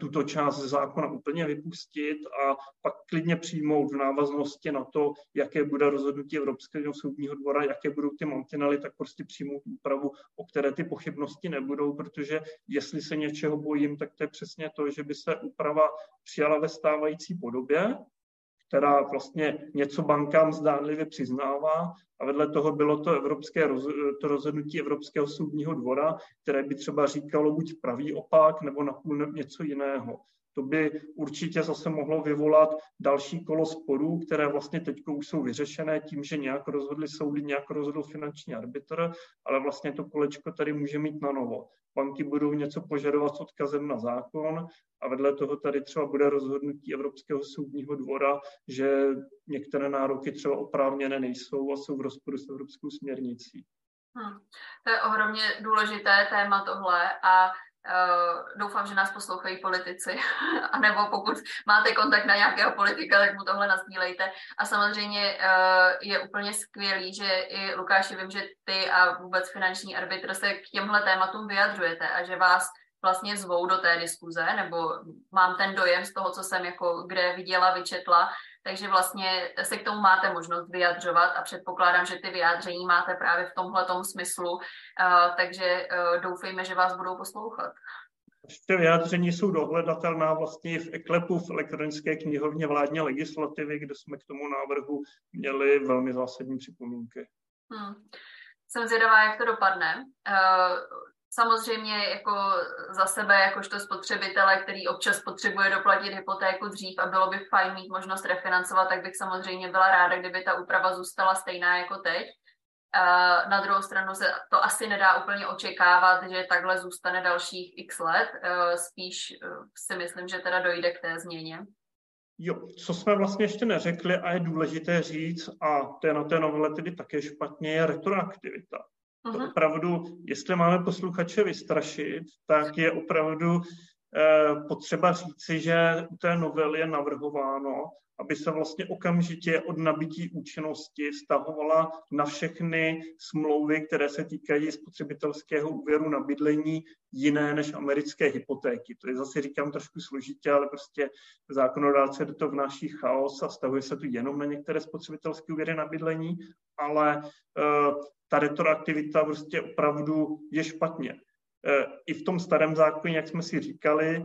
tuto část zákona úplně vypustit a pak klidně přijmout v návaznosti na to, jaké bude rozhodnutí Evropského soudního dvora, jaké budou ty mantinely, tak prostě přijmout úpravu, o které ty pochybnosti nebudou, protože jestli se něčeho bojím, tak to je přesně to, že by se úprava přijala ve stávající podobě, která vlastně něco bankám zdánlivě přiznává a vedle toho bylo to, evropské, to rozhodnutí Evropského soudního dvora, které by třeba říkalo buď pravý opak nebo napůl něco jiného. To by určitě zase mohlo vyvolat další kolo sporů, které vlastně teď už jsou vyřešené tím, že nějak rozhodli soudy, nějak rozhodl finanční arbitr, ale vlastně to kolečko tady může mít na novo. Banky budou něco požadovat s odkazem na zákon a vedle toho tady třeba bude rozhodnutí Evropského soudního dvora, že některé nároky třeba oprávněné nejsou a jsou v rozporu s evropskou směrnicí. Hmm. To je ohromně důležité téma tohle a Uh, doufám, že nás poslouchají politici, <laughs> a nebo pokud máte kontakt na nějakého politika, tak mu tohle nazdílejte. A samozřejmě uh, je úplně skvělý, že i Lukáši, vím, že ty a vůbec finanční arbitr se k těmhle tématům vyjadřujete a že vás vlastně zvou do té diskuze, nebo mám ten dojem z toho, co jsem jako kde viděla, vyčetla, takže vlastně se k tomu máte možnost vyjadřovat a předpokládám, že ty vyjádření máte právě v tomhle smyslu, uh, takže uh, doufejme, že vás budou poslouchat. Ty vyjádření jsou dohledatelná vlastně v EKLEPu, v elektronické knihovně vládní legislativy, kde jsme k tomu návrhu měli velmi zásadní připomínky. Hmm. Jsem zvědavá, jak to dopadne. Samozřejmě jako za sebe, jakožto spotřebitele, který občas potřebuje doplatit hypotéku dřív a bylo by fajn mít možnost refinancovat, tak bych samozřejmě byla ráda, kdyby ta úprava zůstala stejná jako teď. Na druhou stranu se to asi nedá úplně očekávat, že takhle zůstane dalších x let. Spíš si myslím, že teda dojde k té změně. Jo, co jsme vlastně ještě neřekli a je důležité říct, a to je na té novele tedy také špatně, je retroaktivita. To opravdu, jestli máme posluchače vystrašit, tak je opravdu eh, potřeba říci, že u té novely je navrhováno, aby se vlastně okamžitě od nabití účinnosti vztahovala na všechny smlouvy, které se týkají spotřebitelského úvěru na bydlení jiné než americké hypotéky. To je zase říkám trošku složitě, ale prostě zákonodárce do toho vnáší chaos a stahuje se to jenom na některé spotřebitelské úvěry na bydlení, ale uh, ta retroaktivita prostě opravdu je špatně. E, I v tom starém zákoně, jak jsme si říkali, e,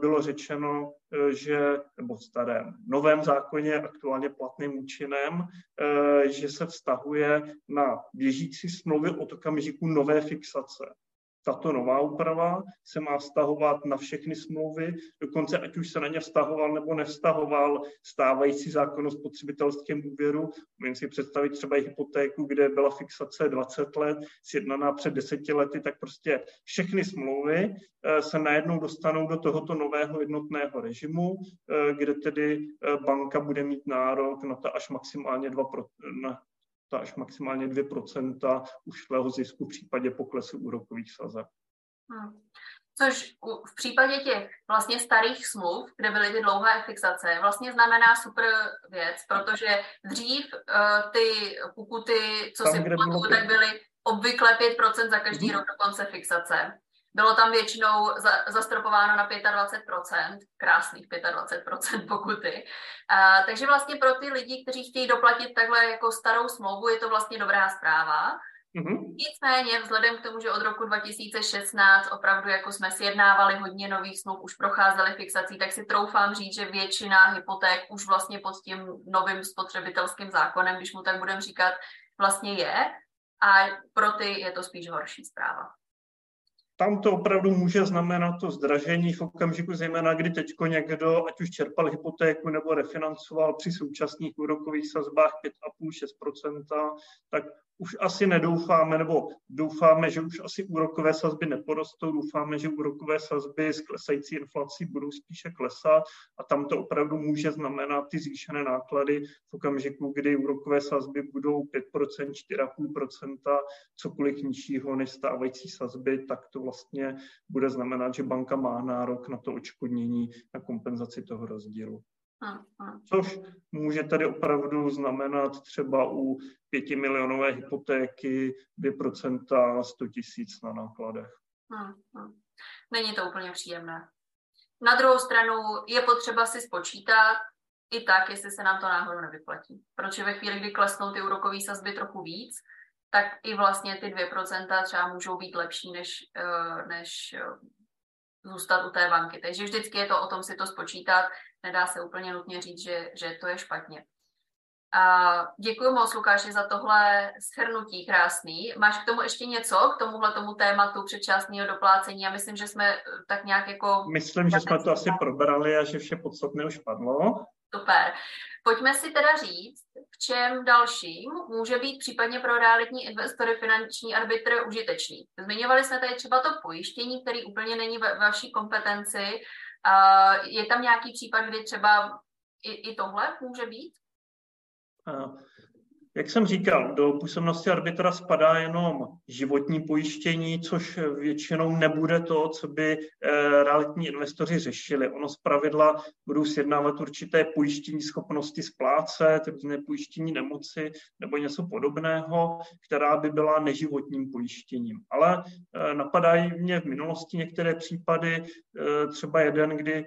bylo řečeno, e, že, nebo v starém novém zákoně, aktuálně platným účinem, že se vztahuje na běžící smlouvy od okamžiku nové fixace tato nová úprava se má vztahovat na všechny smlouvy, dokonce ať už se na ně vztahoval nebo nevztahoval stávající zákon o spotřebitelském úvěru. Můžeme si představit třeba i hypotéku, kde byla fixace 20 let, sjednaná před deseti lety, tak prostě všechny smlouvy eh, se najednou dostanou do tohoto nového jednotného režimu, eh, kde tedy eh, banka bude mít nárok na to až maximálně 2, na až maximálně 2% ušlého zisku v případě poklesu úrokových sazeb. Hmm. Což v případě těch vlastně starých smluv, kde byly ty dlouhé fixace, vlastně znamená super věc, protože dřív uh, ty pokuty, co Tam, si pamatuju, tak byly obvykle 5% za každý mm-hmm. rok do konce fixace. Bylo tam většinou za, zastropováno na 25%, krásných 25% <laughs> pokuty. A, takže vlastně pro ty lidi, kteří chtějí doplatit takhle jako starou smlouvu, je to vlastně dobrá zpráva. Mm-hmm. Nicméně, vzhledem k tomu, že od roku 2016 opravdu jako jsme sjednávali hodně nových smluv, už procházeli fixací, tak si troufám říct, že většina hypoték už vlastně pod tím novým spotřebitelským zákonem, když mu tak budeme říkat, vlastně je. A pro ty je to spíš horší zpráva tam to opravdu může znamenat to zdražení v okamžiku, zejména kdy teď někdo, ať už čerpal hypotéku nebo refinancoval při současných úrokových sazbách 5,5-6%, tak už asi nedoufáme, nebo doufáme, že už asi úrokové sazby neporostou, doufáme, že úrokové sazby s klesající inflací budou spíše klesat a tam to opravdu může znamenat ty zvýšené náklady v okamžiku, kdy úrokové sazby budou 5%, 4,5%, cokoliv nižšího než stávající sazby, tak to vlastně bude znamenat, že banka má nárok na to očkodnění, na kompenzaci toho rozdílu. Což může tady opravdu znamenat třeba u pětimilionové hypotéky 2% 100 tisíc na nákladech. Není to úplně příjemné. Na druhou stranu je potřeba si spočítat i tak, jestli se nám to náhodou nevyplatí. Protože ve chvíli, kdy klesnou ty úrokové sazby trochu víc, tak i vlastně ty 2% třeba můžou být lepší, než, eh, než eh, zůstat u té banky. Takže vždycky je to o tom si to spočítat, nedá se úplně nutně říct, že, že to je špatně. A děkuji moc, Lukáši, za tohle shrnutí krásný. Máš k tomu ještě něco, k tomuhle tomu tématu předčasného doplácení? Já myslím, že jsme tak nějak jako... Myslím, že jsme to asi probrali a že vše podstatné už padlo. Super. Pojďme si teda říct, v čem dalším může být případně pro realitní investory finanční arbitr užitečný. Zmiňovali jsme tady třeba to pojištění, který úplně není ve vaší kompetenci. Je tam nějaký případ, kdy třeba i, i tohle může být? Jak jsem říkal, do působnosti arbitra spadá jenom životní pojištění, což většinou nebude to, co by eh, realitní investoři řešili. Ono z pravidla budou sjednávat určité pojištění schopnosti splácet, různé pojištění nemoci nebo něco podobného, která by byla neživotním pojištěním. Ale eh, napadají mě v minulosti některé případy, eh, třeba jeden, kdy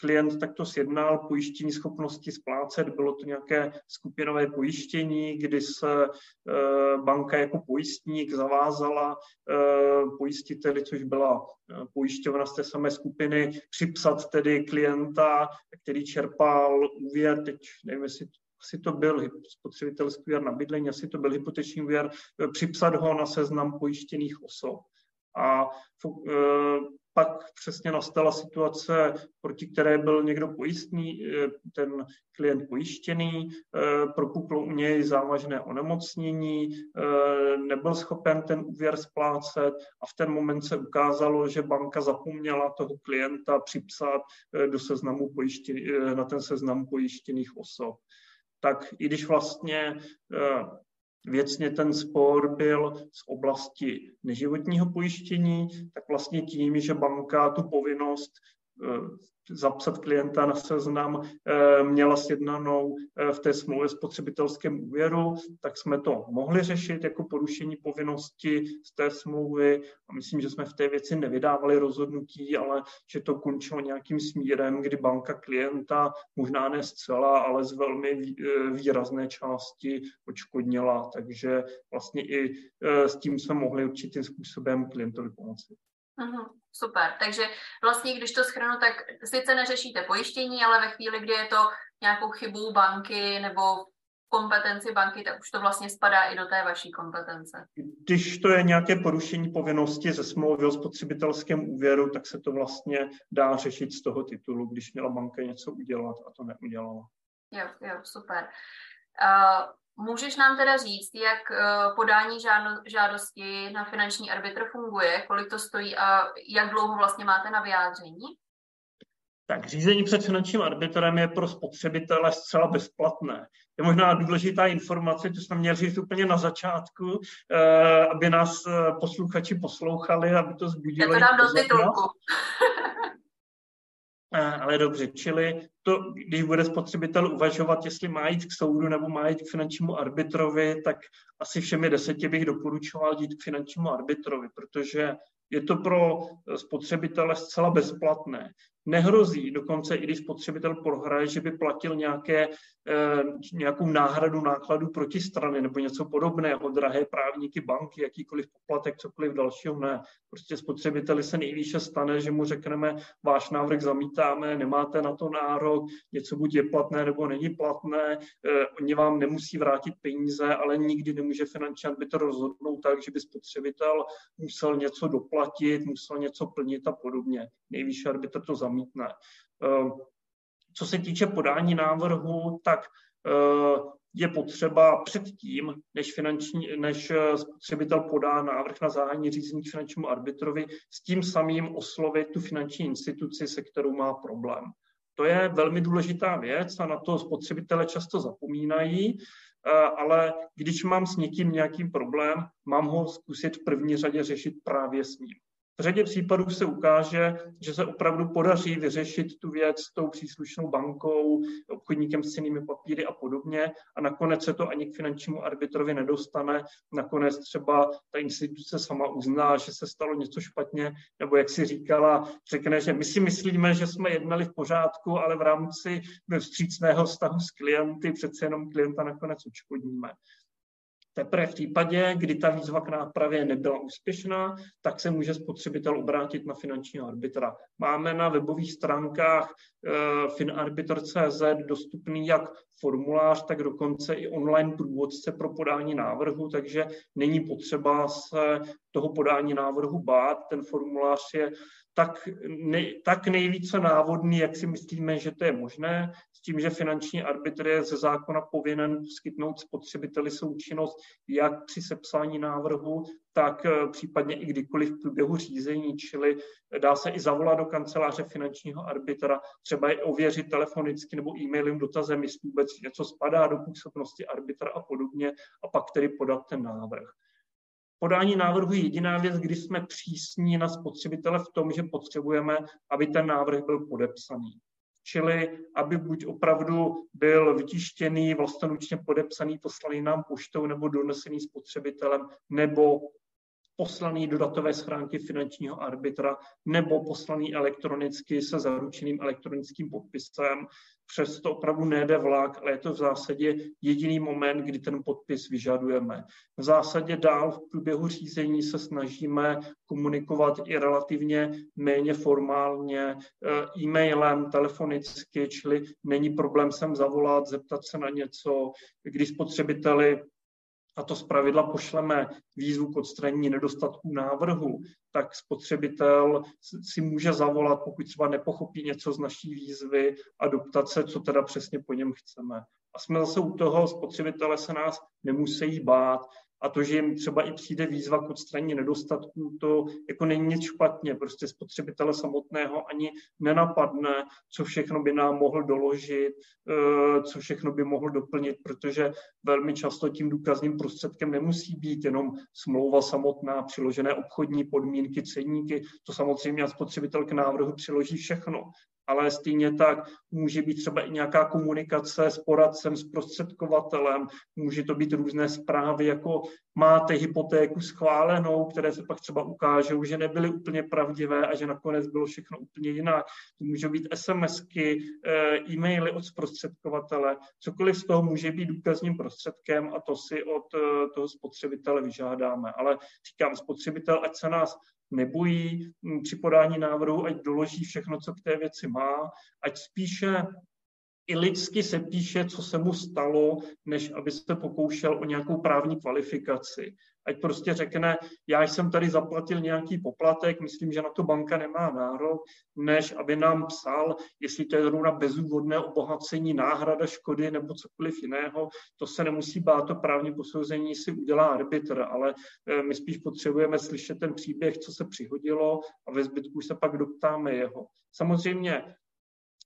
klient takto sjednal pojištění schopnosti splácet, bylo to nějaké skupinové pojištění, kdy se eh, banka jako pojistník zavázala eh, pojistiteli, což byla eh, pojišťovna z té samé skupiny, připsat tedy klienta, který čerpal úvěr, teď nevím, jestli asi to byl spotřebitelský úvěr na bydlení, asi to byl hypoteční úvěr, připsat ho na seznam pojištěných osob. A pak přesně nastala situace, proti které byl někdo pojistný, eh, ten klient pojištěný, eh, propuklo u něj závažné onemocnění, eh, nebyl schopen ten úvěr splácet a v ten moment se ukázalo, že banka zapomněla toho klienta připsat do seznamu pojištěný, na ten seznam pojištěných osob. Tak i když vlastně věcně ten spor byl z oblasti neživotního pojištění, tak vlastně tím, že banka tu povinnost zapsat klienta na seznam eh, měla sjednanou eh, v té smlouvě spotřebitelském úvěru, tak jsme to mohli řešit jako porušení povinnosti z té smlouvy. A myslím, že jsme v té věci nevydávali rozhodnutí, ale že to končilo nějakým smírem, kdy banka klienta, možná ne zcela, ale z velmi eh, výrazné části odškodnila, takže vlastně i s tím jsme mohli určitým způsobem klientovi pomoci. Uhum, super. Takže vlastně, když to schrnu, tak sice neřešíte pojištění, ale ve chvíli, kdy je to nějakou chybou banky nebo kompetenci banky, tak už to vlastně spadá i do té vaší kompetence. Když to je nějaké porušení povinnosti ze smlouvy o spotřebitelském úvěru, tak se to vlastně dá řešit z toho titulu, když měla banka něco udělat a to neudělala. Jo, jo, super. Uh, Můžeš nám teda říct, jak eh, podání žádosti na finanční arbitr funguje, kolik to stojí a jak dlouho vlastně máte na vyjádření? Tak řízení před finančním arbitrem je pro spotřebitele zcela bezplatné. Je možná důležitá informace, to jsem měl říct úplně na začátku, eh, aby nás eh, posluchači poslouchali, aby to zbudilo. Já to dám do titulku. <laughs> Ale dobře, čili to, když bude spotřebitel uvažovat, jestli má jít k soudu nebo má jít k finančnímu arbitrovi, tak asi všemi deseti bych doporučoval jít k finančnímu arbitrovi, protože je to pro spotřebitele zcela bezplatné. Nehrozí dokonce, i když spotřebitel prohraje, že by platil nějaké, eh, nějakou náhradu nákladu proti strany nebo něco podobného, drahé právníky, banky, jakýkoliv poplatek, cokoliv dalšího ne. Prostě spotřebiteli se nejvýše stane, že mu řekneme, váš návrh zamítáme, nemáte na to nárok, něco buď je platné nebo není platné, eh, oni vám nemusí vrátit peníze, ale nikdy nemůže finanční arbitr rozhodnout tak, že by spotřebitel musel něco doplatit, musel něco plnit a podobně. Nejvyšší arbitr to zamítne. Eh, co se týče podání návrhu, tak eh, je potřeba předtím, než, finanční, než eh, spotřebitel podá návrh na zahájení řízení k finančnímu arbitrovi, s tím samým oslovit tu finanční instituci, se kterou má problém. To je velmi důležitá věc a na to spotřebitele často zapomínají, ale když mám s někým nějaký problém, mám ho zkusit v první řadě řešit právě s ním. V řadě případů se ukáže, že se opravdu podaří vyřešit tu věc s tou příslušnou bankou, obchodníkem s cenými papíry a podobně a nakonec se to ani k finančnímu arbitrovi nedostane. Nakonec třeba ta instituce sama uzná, že se stalo něco špatně, nebo jak si říkala, řekne, že my si myslíme, že jsme jednali v pořádku, ale v rámci vstřícného vztahu s klienty přece jenom klienta nakonec odškodníme. Teprve v případě, kdy ta výzva k nápravě nebyla úspěšná, tak se může spotřebitel obrátit na finančního arbitra. Máme na webových stránkách uh, finarbitr.cz dostupný jak formulář, tak dokonce i online průvodce pro podání návrhu, takže není potřeba se toho podání návrhu bát. Ten formulář je tak, ne, tak nejvíce návodný, jak si myslíme, že to je možné, s tím, že finanční arbitr je ze zákona povinen poskytnout spotřebiteli součinnost jak při sepsání návrhu, tak eh, případně i kdykoliv v průběhu řízení, čili dá se i zavolat do kanceláře finančního arbitra, třeba i ověřit telefonicky nebo e-mailem dotazem, jestli vůbec něco spadá do působnosti arbitra a podobně, a pak tedy podat ten návrh podání návrhu je jediná věc, kdy jsme přísní na spotřebitele v tom, že potřebujeme, aby ten návrh byl podepsaný. Čili aby buď opravdu byl vytištěný, vlastnoručně podepsaný, poslaný nám poštou nebo donesený spotřebitelem, nebo poslaný do datové schránky finančního arbitra nebo poslaný elektronicky se zaručeným elektronickým podpisem. Přesto opravdu nejde vlak, ale je to v zásadě jediný moment, kdy ten podpis vyžadujeme. V zásadě dál v průběhu řízení se snažíme komunikovat i relativně méně formálně, eh, e-mailem, telefonicky, čili není problém sem zavolat, zeptat se na něco, když spotřebiteli a to zpravidla pošleme výzvu k odstranění nedostatků návrhu, tak spotřebitel si může zavolat, pokud třeba nepochopí něco z naší výzvy a doptat se, co teda přesně po něm chceme. A jsme zase u toho, spotřebitele se nás nemusí bát, a to, že jim třeba i přijde výzva k odstranění nedostatků, to jako není nic špatně. Prostě spotřebitele samotného ani nenapadne, co všechno by nám mohl doložit, eh, co všechno by mohl doplnit, protože velmi často tím důkazním prostředkem nemusí být jenom smlouva samotná, přiložené obchodní podmínky, ceníky. To samozřejmě spotřebitel k návrhu přiloží všechno ale stejně tak může být třeba i nějaká komunikace s poradcem, s prostředkovatelem, může to být různé zprávy, jako máte hypotéku schválenou, které se pak třeba ukážou, že nebyly úplně pravdivé a že nakonec bylo všechno úplně jinak. To můžou být SMSky, eh, e-maily od zprostředkovatele, cokoliv z toho může být důkazním prostředkem a to si od eh, toho spotřebitele vyžádáme. Ale říkám, spotřebitel, ať se nás nebojí hm, při podání návrhu, ať doloží všechno, co k té věci má, ať spíše i lidsky se píše, co se mu stalo, než aby se pokoušel o nějakou právní kvalifikaci. Ať prostě řekne, já jsem tady zaplatil nějaký poplatek, myslím, že na to banka nemá nárok, než aby nám psal, jestli to je zrovna bezúvodné obohacení, náhrada škody nebo cokoliv jiného. To se nemusí bát, to právní posouzení si udělá arbitr, ale eh, my spíš potřebujeme slyšet ten příběh, co se přihodilo a ve zbytku se pak doptáme jeho. Samozřejmě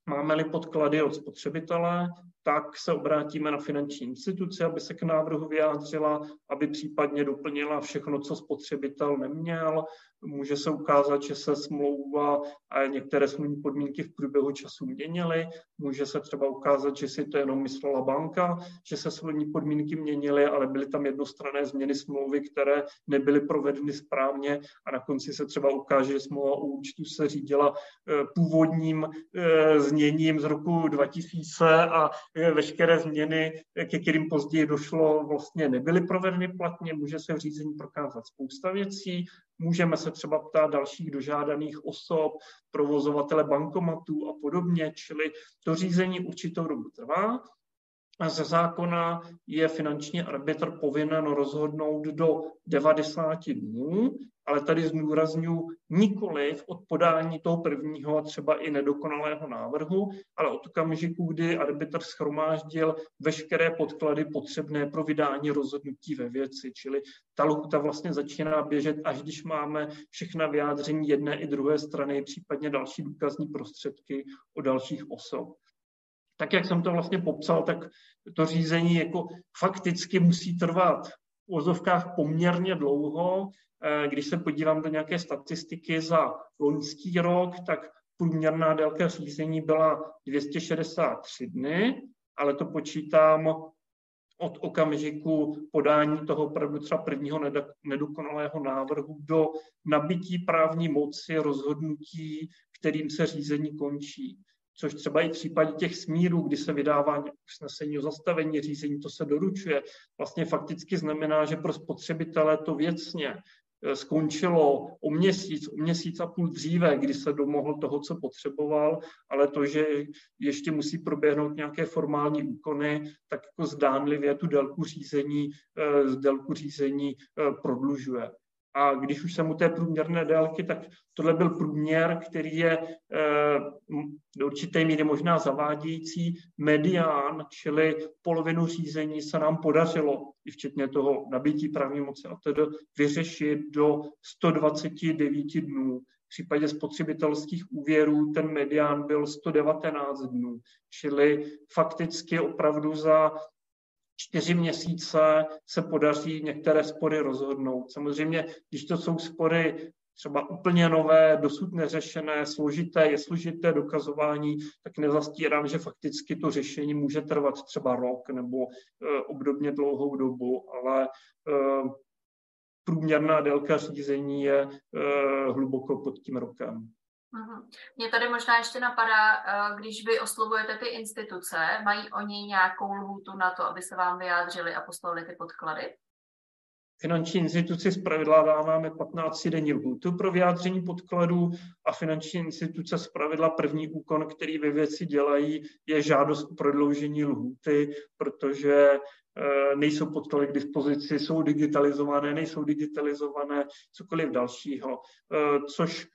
Máme-li podklady od spotřebitele, tak se obrátíme na finanční instituci, aby se k návrhu vyjádřila, aby případně doplnila všechno, co spotřebitel neměl. Může se ukázat, že se smlouva a některé smluvní podmínky v průběhu času měnily. Může se třeba ukázat, že si to jenom myslela banka, že se smluvní podmínky měnily, ale byly tam jednostranné změny smlouvy, které nebyly provedeny správně a na konci se třeba ukáže, že smlouva o účtu se řídila eh, původním eh, zněním z roku 2000 a veškeré změny, ke kterým později došlo, vlastně nebyly provedeny platně, může se v řízení prokázat spousta věcí, můžeme se třeba ptát dalších dožádaných osob, provozovatele bankomatů a podobně, čili to řízení určitou dobu trvá. Ze zákona je finanční arbitr povinen rozhodnout do 90 dnů ale tady zdůraznuju nikoli od podání toho prvního třeba i nedokonalého návrhu, ale od okamžiku, kdy arbitr schromáždil veškeré podklady potřebné pro vydání rozhodnutí ve věci. Čili ta lhuta vlastně začíná běžet, až když máme všechna vyjádření jedné i druhé strany, případně další důkazní prostředky o dalších osob. Tak, jak jsem to vlastně popsal, tak to řízení jako fakticky musí trvat v ozovkách poměrně dlouho, Eh, když se podívám do nějaké statistiky za loňský rok, tak průměrná délka řízení byla 263 dny, ale to počítám od okamžiku podání toho třeba prvního nedokonalého návrhu do nabití právní moci rozhodnutí, kterým se řízení končí. Což třeba i v případě těch smírů, kdy se vydává usnesení o zastavení řízení, to se doručuje, vlastně fakticky znamená, že pro spotřebitele to věcně Eh, skončilo o měsíc, o měsíc a půl dříve, kdy se domohl toho, co potřeboval, ale to, že ještě musí proběhnout nějaké formální úkony, tak jako zdánlivě tu délku řízení, eh, délku řízení eh, prodlužuje. A když už jsem u té průměrné délky, tak tohle byl průměr, který je eh, do určité míry možná zavádějící. Medián, čili polovinu řízení se nám podařilo, i včetně toho nabití právní moci a tedy vyřešit do 129 dnů. V případě spotřebitelských úvěrů ten medián byl 119 dnů, čili fakticky opravdu za čtyři měsíce se podaří některé spory rozhodnout. Samozřejmě, když to jsou spory třeba úplně nové, dosud neřešené, složité, je složité dokazování, tak nezastírám, že fakticky to řešení může trvat třeba rok nebo e, obdobně dlouhou dobu, ale e, průměrná délka řízení je e, hluboko pod tím rokem. Mě tady možná ještě napadá, eh, když vy oslovujete ty instituce, mají oni nějakou lhůtu na to, aby se vám vyjádřili a poslali ty podklady? Finanční instituci zpravidla dáváme 15 denní lhůtu pro vyjádření podkladů a finanční instituce zpravidla první úkon, který ve věci dělají, je žádost o prodloužení lhůty, protože eh, nejsou podklady k dispozici, jsou digitalizované, nejsou digitalizované, cokoliv dalšího, eh, což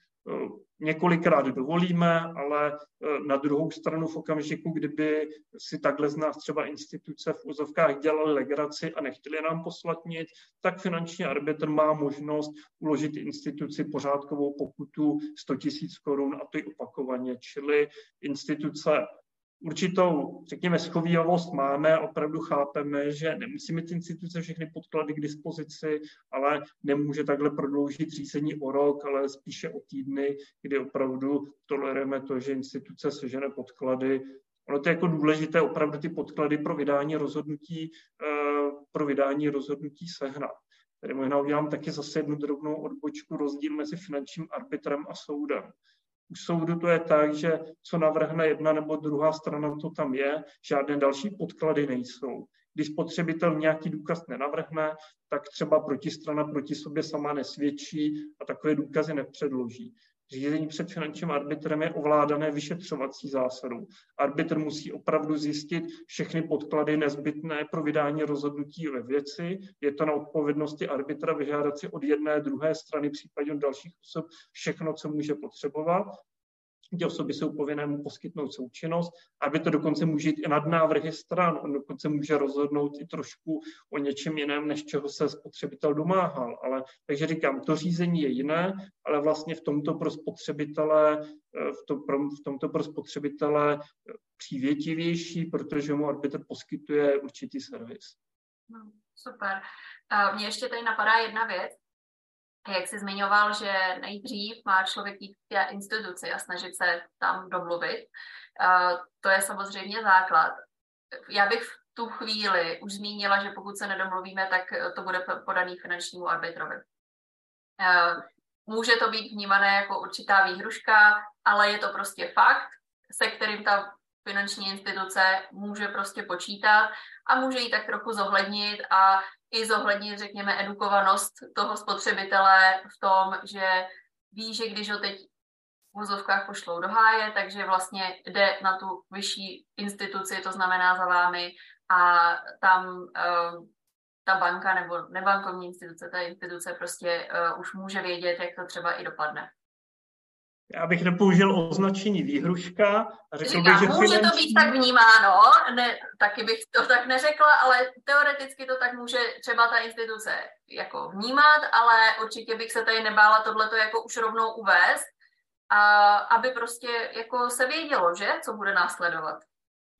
několikrát dovolíme, ale eh, na druhou stranu v okamžiku, kdyby si takhle z nás třeba instituce v úzovkách dělali legraci a nechtěli nám poslat nic, tak finanční arbitr má možnost uložit instituci pořádkovou pokutu 100 000 korun a to i opakovaně. Čili instituce určitou, řekněme, schovývavost máme, opravdu chápeme, že nemusí mít instituce všechny podklady k dispozici, ale nemůže takhle prodloužit řízení o rok, ale spíše o týdny, kdy opravdu tolerujeme to, že instituce sežene podklady. Ono to je jako důležité opravdu ty podklady pro vydání rozhodnutí, eh, pro vydání rozhodnutí sehnat. Tady možná udělám taky zase jednu drobnou odbočku, rozdíl mezi finančním arbitrem a soudem. U soudu to je tak, že co navrhne jedna nebo druhá strana, to tam je, žádné další podklady nejsou. Když spotřebitel nějaký důkaz nenavrhne, tak třeba protistrana proti sobě sama nesvědčí a takové důkazy nepředloží. Řízení před finančním arbitrem je ovládané vyšetřovací zásadou. Arbitr musí opravdu zjistit všechny podklady nezbytné pro vydání rozhodnutí ve věci. Je to na odpovědnosti arbitra vyžádat si od jedné, druhé strany, případně od dalších osob, všechno, co může potřebovat ty osoby jsou povinné mu poskytnout součinnost, aby to dokonce může jít i nad návrhy stran. On dokonce může rozhodnout i trošku o něčem jiném, než čeho se spotřebitel domáhal. Ale, takže říkám, to řízení je jiné, ale vlastně v tomto pro spotřebitele, eh, v, to, pro, v tomto pro spotřebitele eh, přívětivější, protože mu arbitr poskytuje určitý servis. No, super. Uh, mně ještě tady napadá jedna věc jak jsi zmiňoval, že nejdřív má člověk jít k té instituci a snažit se tam domluvit, to je samozřejmě základ. Já bych v tu chvíli už zmínila, že pokud se nedomluvíme, tak to bude podaný finančnímu arbitrovi. Může to být vnímané jako určitá výhruška, ale je to prostě fakt, se kterým ta finanční instituce může prostě počítat a může ji tak trochu zohlednit a i zohlednit, řekněme, edukovanost toho spotřebitele v tom, že ví, že když ho teď v vozovkách pošlou do háje, takže vlastně jde na tu vyšší instituci, to znamená za vámi a tam uh, ta banka nebo nebankovní instituce, ta instituce prostě uh, už může vědět, jak to třeba i dopadne. Já bych nepoužil označení výhruška a řekl Říkám, bych, že může finanční... to být tak vnímáno, ne, taky bych to tak neřekla, ale teoreticky to tak může třeba ta instituce jako vnímat, ale určitě bych se tady nebála tohleto jako už rovnou uvést, a aby prostě jako se vědělo, že, co bude následovat.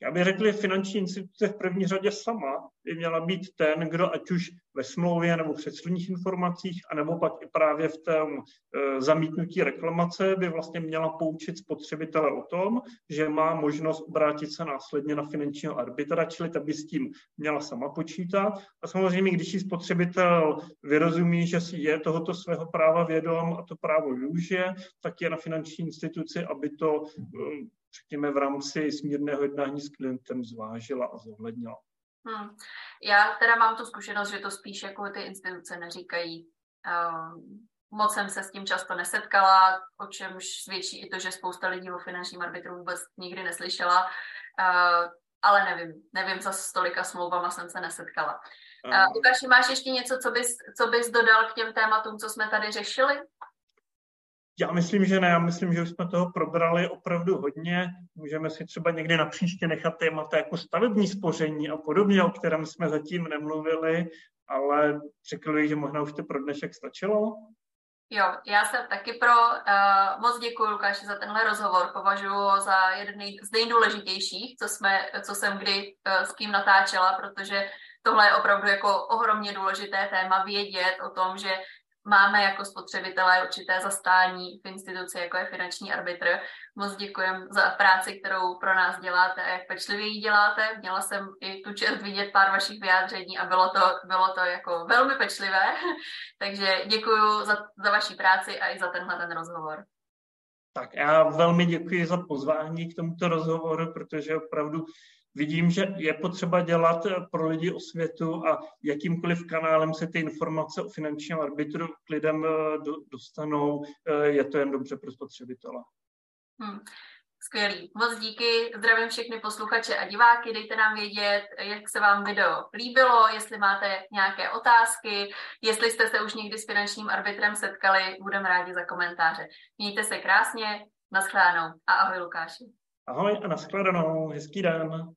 Já bych řekl, že finanční instituce v první řadě sama by měla být ten, kdo ať už ve smlouvě nebo v předsudních informacích, anebo pak i právě v tom e, zamítnutí reklamace by vlastně měla poučit spotřebitele o tom, že má možnost obrátit se následně na finančního arbitra, čili ta by s tím měla sama počítat. A samozřejmě, když si spotřebitel vyrozumí, že si je tohoto svého práva vědom a to právo využije, tak je na finanční instituci, aby to e, řekněme, v rámci smírného jednání s klientem zvážila a zohlednila. Hmm. Já teda mám tu zkušenost, že to spíš jako ty instituce neříkají. Um, moc jsem se s tím často nesetkala, o čemž svědčí i to, že spousta lidí o finančním arbitru vůbec nikdy neslyšela. Uh, ale nevím, nevím, za stolika smlouvama jsem se nesetkala. Uh, Lukáši, máš ještě něco, co bys, co bys dodal k těm tématům, co jsme tady řešili? Já myslím, že ne. Já myslím, že už jsme toho probrali opravdu hodně. Můžeme si třeba někdy na příště nechat témata jako stavební spoření a podobně, o kterém jsme zatím nemluvili, ale řekl bych, že možná už to pro dnešek stačilo. Jo, já jsem taky pro. Uh, moc děkuji, Lukáši, za tenhle rozhovor. Považuji ho za jeden z nejdůležitějších, co, jsme, co jsem kdy uh, s kým natáčela, protože tohle je opravdu jako ohromně důležité téma vědět o tom, že máme jako spotřebitelé určité zastání v instituci, jako je finanční arbitr. Moc děkujem za práci, kterou pro nás děláte a jak pečlivě ji děláte. Měla jsem i tu čest vidět pár vašich vyjádření a bylo to, bylo to jako velmi pečlivé. <laughs> Takže děkuji za, za vaši práci a i za tenhle ten rozhovor. Tak já velmi děkuji za pozvání k tomuto rozhovoru, protože opravdu vidím, že je potřeba dělat pro lidi o světu a jakýmkoliv kanálem se ty informace o finančním arbitru k lidem eh, dostanou, eh, je to jen dobře pro spotřebitele. Hmm. Skvělý. Moc díky. Zdravím všechny posluchače a diváky. Dejte nám vědět, jak se vám video líbilo, jestli máte nějaké otázky, jestli jste se už někdy s finančním arbitrem setkali, budeme rádi za komentáře. Mějte se krásně, naschledanou a ahoj Lukáši. Ahoj a nashledanou, hezký den.